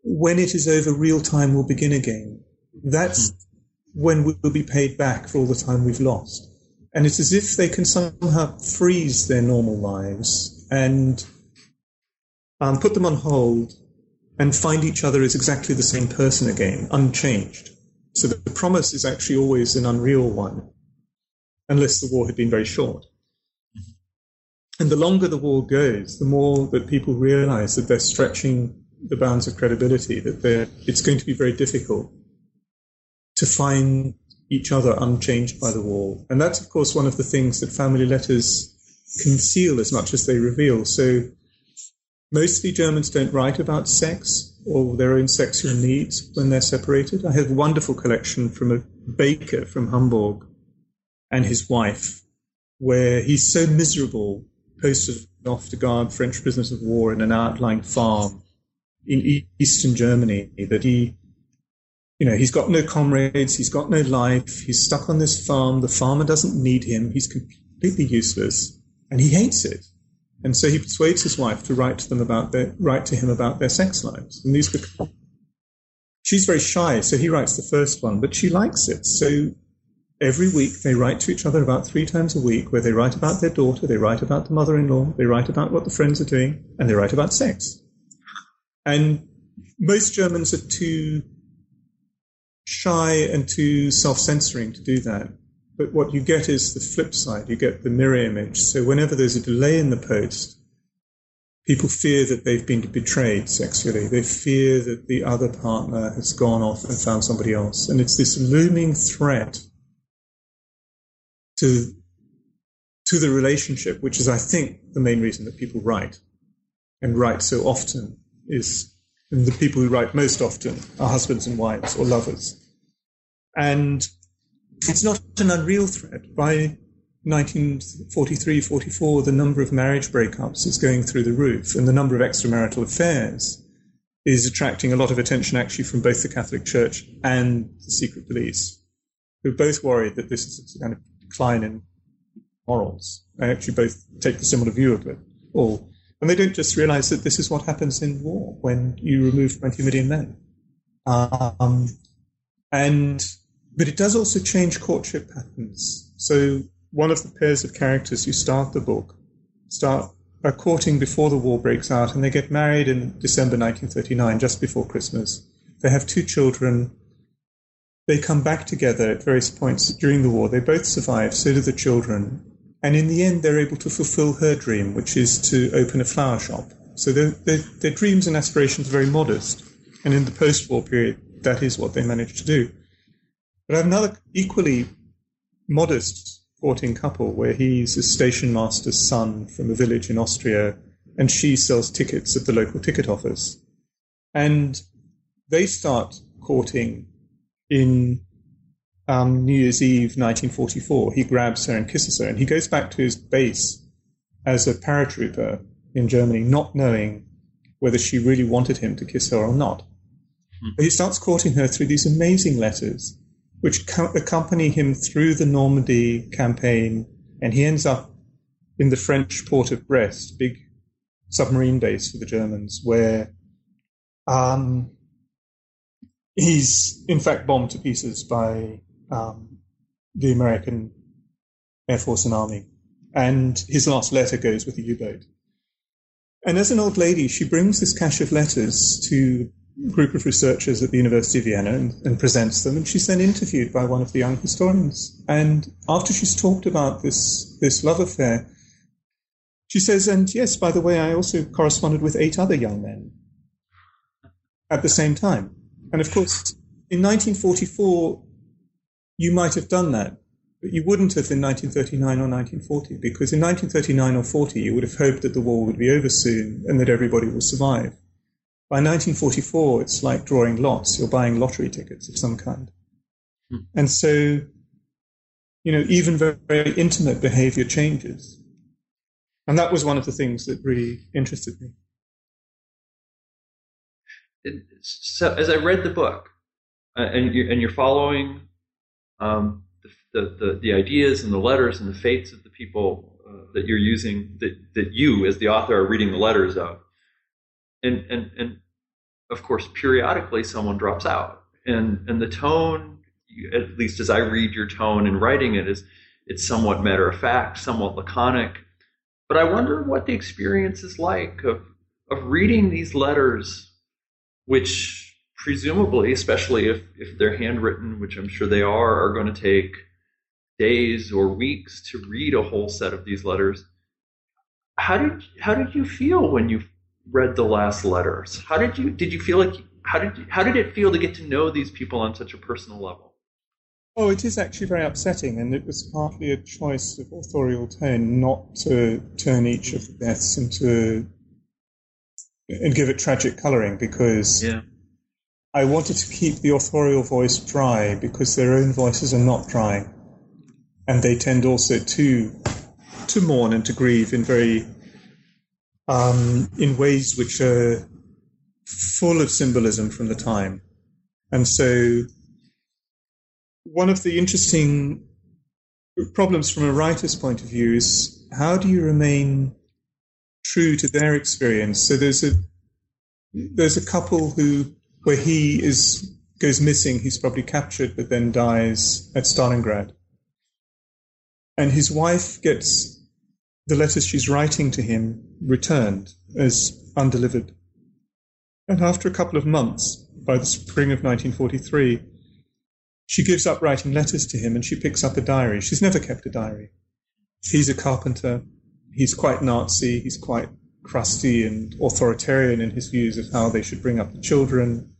when it is over, real time will begin again. That's when we'll be paid back for all the time we've lost. And it's as if they can somehow freeze their normal lives and um, put them on hold and find each other as exactly the same person again, unchanged. So the promise is actually always an unreal one, unless the war had been very short. And the longer the war goes, the more that people realize that they're stretching the bounds of credibility, that it's going to be very difficult to find each other unchanged by the war. And that's, of course, one of the things that family letters conceal as much as they reveal. So mostly Germans don't write about sex or their own sexual needs when they're separated. I have a wonderful collection from a baker from Hamburg and his wife, where he's so miserable, posted off to guard French prisoners of war in an outlying farm in eastern Germany that he, you know, he's got no comrades, he's got no life, he's stuck on this farm. The farmer doesn't need him, he's completely useless, and he hates it. And so he persuades his wife to write to them about their, write to him about their sex lives. And these she's very shy, so he writes the first one, but she likes it. So every week they write to each other about three times a week, where they write about their daughter, they write about the mother in law, they write about what the friends are doing, and they write about sex. And most Germans are too shy and too self censoring to do that. But what you get is the flip side. You get the mirror image. So whenever there's a delay in the post, people fear that they've been betrayed sexually. They fear that the other partner has gone off and found somebody else. And it's this looming threat to, to the relationship, which is, I think, the main reason that people write and write so often is, and the people who write most often are husbands and wives or lovers. And it's not an unreal threat. By 1943 44, the number of marriage breakups is going through the roof, and the number of extramarital affairs is attracting a lot of attention actually from both the Catholic Church and the secret police, who are both worried that this is a kind of decline in morals. They actually both take the similar view of it all. And they don't just realize that this is what happens in war when you remove 20 million men. Um, and but it does also change courtship patterns. So one of the pairs of characters who start the book start are courting before the war breaks out, and they get married in December 1939, just before Christmas. They have two children. They come back together at various points during the war. They both survive, so do the children. And in the end, they're able to fulfill her dream, which is to open a flower shop. So their, their, their dreams and aspirations are very modest. And in the post war period, that is what they manage to do. But I have another equally modest courting couple where he's a station master's son from a village in Austria and she sells tickets at the local ticket office. And they start courting in um, New Year's Eve 1944. He grabs her and kisses her and he goes back to his base as a paratrooper in Germany, not knowing whether she really wanted him to kiss her or not. Hmm. But he starts courting her through these amazing letters which co- accompany him through the Normandy campaign, and he ends up in the French port of Brest, big submarine base for the Germans, where um, he's in fact bombed to pieces by um, the American Air Force and Army. And his last letter goes with a U-boat. And as an old lady, she brings this cache of letters to group of researchers at the University of Vienna and, and, presents them. And she's then interviewed by one of the young historians. And after she's talked about this, this love affair, she says, and yes, by the way, I also corresponded with eight other young men at the same time. And of course, in 1944, you might have done that, but you wouldn't have in 1939 or 1940, because in 1939 or 40, you would have hoped that the war would be over soon and that everybody will survive. By 1944, it's like drawing lots. You're buying lottery tickets of some kind. Hmm. And so, you know, even very, very intimate behavior changes. And that was one of the things that really interested me. So, as I read the book, uh, and, you're, and you're following um, the, the, the, ideas and the letters and the fates of the people uh, that you're using, that, that you, as the author, are reading the letters of, and and and of course periodically someone drops out. And and the tone at least as i read your tone in writing it is it's somewhat matter of fact somewhat laconic. But i wonder what the experience is like of of reading these letters which presumably especially if if they're handwritten which i'm sure they are are going to take days or weeks to read a whole set of these letters. How did how did you feel when you read the last letters. How did you did you feel like how did you, how did it feel to get to know these people on such a personal level? Oh, it is actually very upsetting, and it was partly a choice of authorial tone not to turn each of the deaths into and give it tragic colouring because yeah. I wanted to keep the authorial voice dry because their own voices are not dry, and they tend also to to mourn and to grieve in very um, in ways which are full of symbolism from the time. And so, one of the interesting problems from a writer's point of view is how do you remain true to their experience? So there's a there's a couple who where he is goes missing. He's probably captured, but then dies at Stalingrad, and his wife gets the letters she's writing to him returned as undelivered. And after a couple of months, by the spring of 1943, she gives up writing letters to him and she picks up a diary. She's never kept a diary. He's a carpenter. He's quite Nazi. He's quite crusty and authoritarian in his views of how they should bring up the children.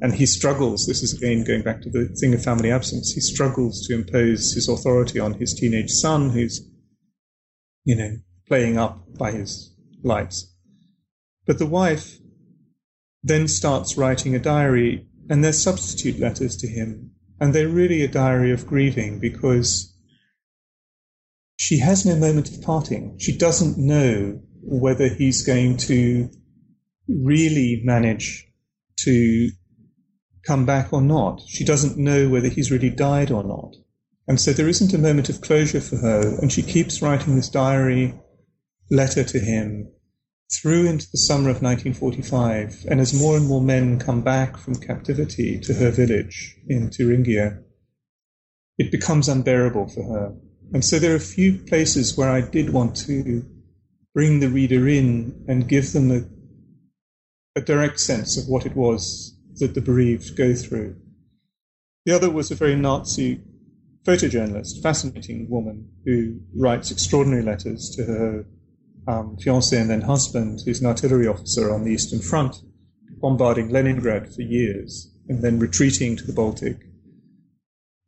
And he struggles. This is again going back to the thing of family absence. He struggles to impose his authority on his teenage son, who's, you know, playing up by his lights. But the wife then starts writing a diary, and they're substitute letters to him and they're really a diary of grieving because she has no moment of parting. She doesn't know whether he's going to really manage to come back or not. She doesn't know whether he's really died or not. And so there isn't a moment of closure for her. And she keeps writing this diary letter to him through into the summer of 1945, and as more and more men come back from captivity to her village in Thuringia, it becomes unbearable for her. And so there are a few places where I did want to bring the reader in and give them a, a direct sense of what it was that the bereaved go through. The other was a very Nazi photojournalist, fascinating woman who writes extraordinary letters to her um, fiance and then husband, who's an artillery officer on the Eastern Front, bombarding Leningrad for years and then retreating to the Baltic,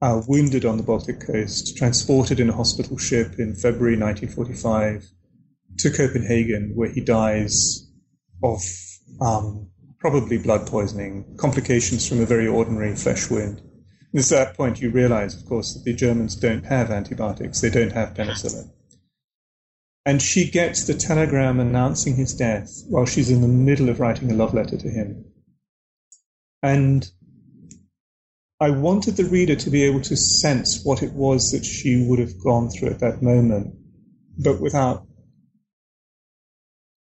uh, wounded on the Baltic coast, transported in a hospital ship in February 1945 to Copenhagen, where he dies of um, probably blood poisoning, complications from a very ordinary flesh wound. At that point you realize, of course, that the Germans don't have antibiotics, they don't have penicillin. And she gets the telegram announcing his death while she's in the middle of writing a love letter to him. And I wanted the reader to be able to sense what it was that she would have gone through at that moment, but without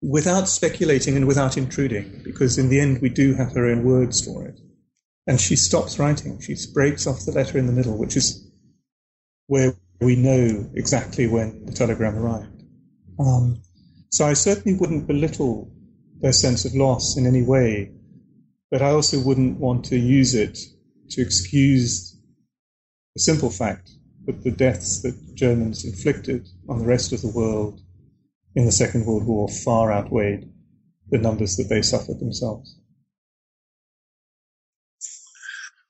without speculating and without intruding, because in the end we do have her own words for it. And she stops writing. She breaks off the letter in the middle, which is where we know exactly when the telegram arrived. Um, so I certainly wouldn't belittle their sense of loss in any way, but I also wouldn't want to use it to excuse the simple fact that the deaths that Germans inflicted on the rest of the world in the Second World War far outweighed the numbers that they suffered themselves.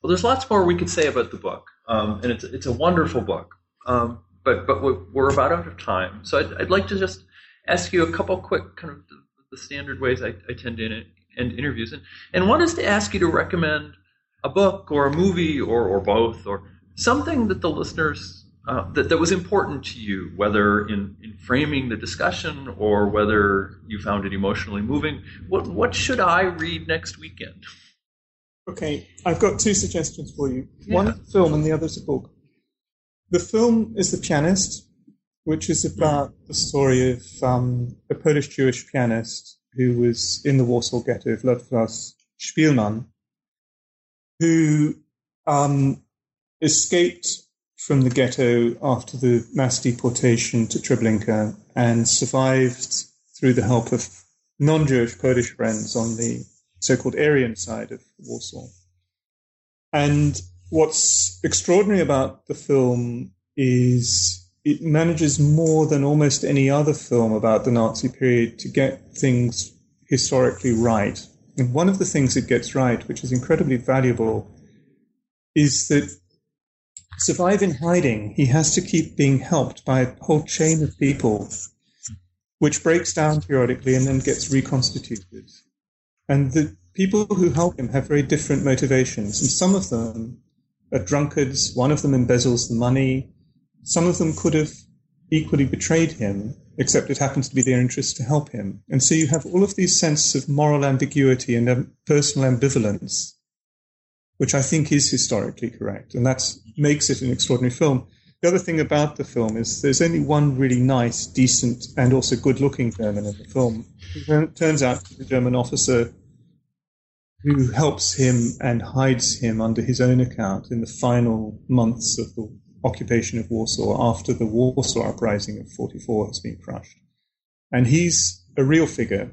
Well, there's lots more we could say about the book, um, and it's it's a wonderful book. Um, but but we're about out of time. So I'd, I'd like to just ask you a couple quick kind of the, the standard ways I, I tend to end interviews, and and one is to ask you to recommend a book or a movie or or both or something that the listeners uh, that, that was important to you, whether in, in framing the discussion or whether you found it emotionally moving. What, what should I read next weekend? Okay, I've got two suggestions for you. Yeah. One film and the other is a book. The film is The Pianist, which is about the story of um, a Polish Jewish pianist who was in the Warsaw Ghetto, Władysław Szpilman, who um, escaped from the ghetto after the mass deportation to Treblinka and survived through the help of non-Jewish Polish friends on the so-called Aryan side of Warsaw. And what's extraordinary about the film is it manages more than almost any other film about the Nazi period to get things historically right. And one of the things it gets right, which is incredibly valuable, is that survive in hiding, he has to keep being helped by a whole chain of people, which breaks down periodically and then gets reconstituted. And the people who help him have very different motivations, and some of them are drunkards. One of them embezzles the money. Some of them could have equally betrayed him, except it happens to be their interest to help him. And so you have all of these senses of moral ambiguity and personal ambivalence, which I think is historically correct. And that makes it an extraordinary film. The other thing about the film is there's only one really nice, decent, and also good looking German in the film. It turns out the German officer who helps him and hides him under his own account in the final months of the occupation of Warsaw after the Warsaw Uprising of 44 has been crushed. And he's a real figure,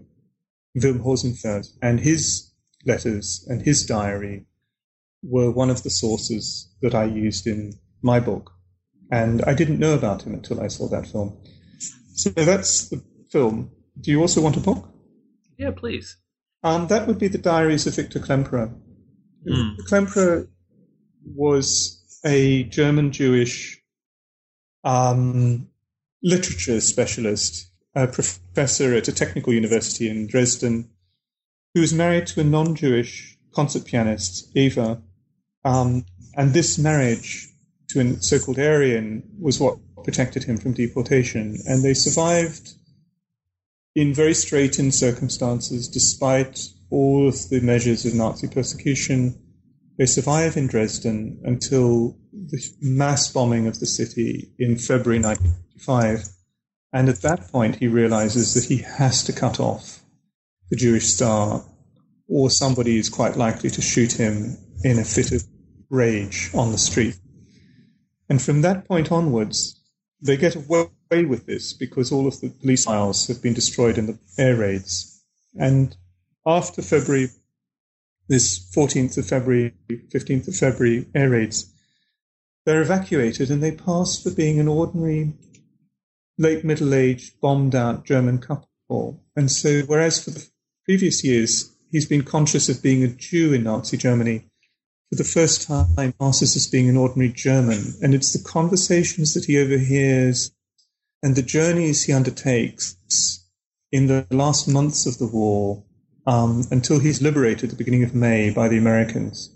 Wilm Hosenfeld, and his letters and his diary were one of the sources that I used in my book. And I didn't know about him until I saw that film. So that's the film. Do you also want a book? Yeah, please. Um, that would be the Diaries of Victor Klemperer. Mm. Klemperer was a German Jewish um, literature specialist, a professor at a technical university in Dresden, who was married to a non Jewish concert pianist, Eva. Um, and this marriage to a so called Aryan was what protected him from deportation. And they survived in very straitened circumstances, despite all of the measures of Nazi persecution. They survive in Dresden until the mass bombing of the city in February 1955. And at that point, he realizes that he has to cut off the Jewish star, or somebody is quite likely to shoot him in a fit of rage on the street. And from that point onwards, they get away with this because all of the police files have been destroyed in the air raids. And after February, this 14th of February, 15th of February air raids, they're evacuated and they pass for being an ordinary late middle aged, bombed out German couple. And so, whereas for the previous years he's been conscious of being a Jew in Nazi Germany, for the first time passes as being an ordinary German. And it's the conversations that he overhears and the journeys he undertakes in the last months of the war um, until he's liberated at the beginning of May by the Americans.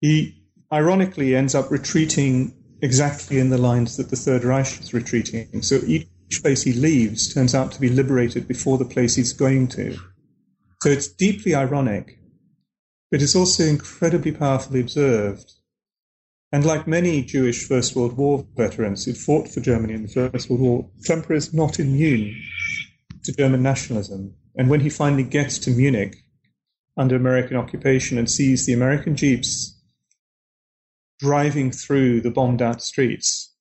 He ironically ends up retreating exactly in the lines that the Third Reich is retreating. So each place he leaves turns out to be liberated before the place he's going to. So it's deeply ironic, but it's also incredibly powerfully observed. And like many Jewish First World War veterans who fought for Germany in the First World War, Klemperer is not immune to German nationalism. And when he finally gets to Munich under American occupation and sees the American jeeps driving through the bombed out streets,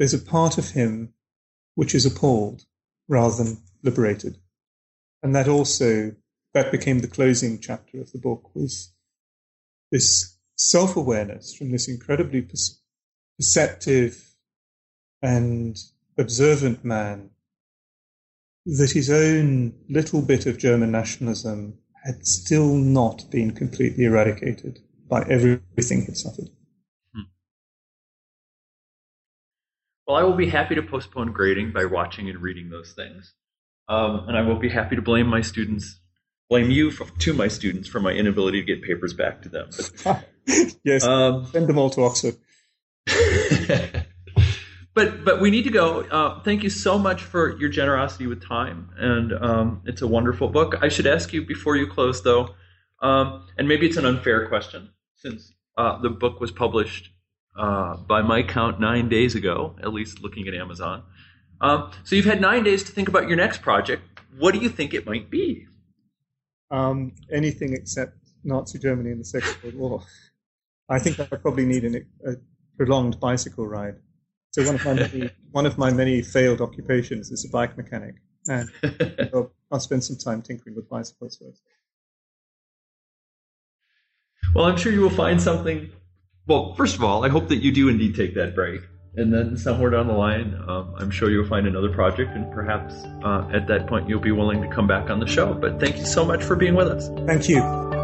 there's a part of him which is appalled rather than liberated. And that also, that became the closing chapter of the book was this self-awareness from this incredibly perceptive and observant man that his own little bit of German nationalism had still not been completely eradicated by everything he'd suffered. Hmm. Well, I will be happy to postpone grading by watching and reading those things. Um, and I will be happy to blame my students, blame you for, to my students for my inability to get papers back to them. But, yes, um, send them all to Oxford. but but we need to go. Uh, thank you so much for your generosity with time, and um, it's a wonderful book. I should ask you before you close, though, um, and maybe it's an unfair question since uh, the book was published uh, by my count nine days ago, at least looking at Amazon. Um, so you've had nine days to think about your next project. What do you think it might be? Um, anything except Nazi Germany in the Second World War. I think I probably need an, a prolonged bicycle ride. So one of my many, one of my many failed occupations is a bike mechanic, and I'll, I'll spend some time tinkering with bicycles first. Well, I'm sure you will find something. Well, first of all, I hope that you do indeed take that break. And then somewhere down the line, um, I'm sure you'll find another project, and perhaps uh, at that point you'll be willing to come back on the show. But thank you so much for being with us. Thank you.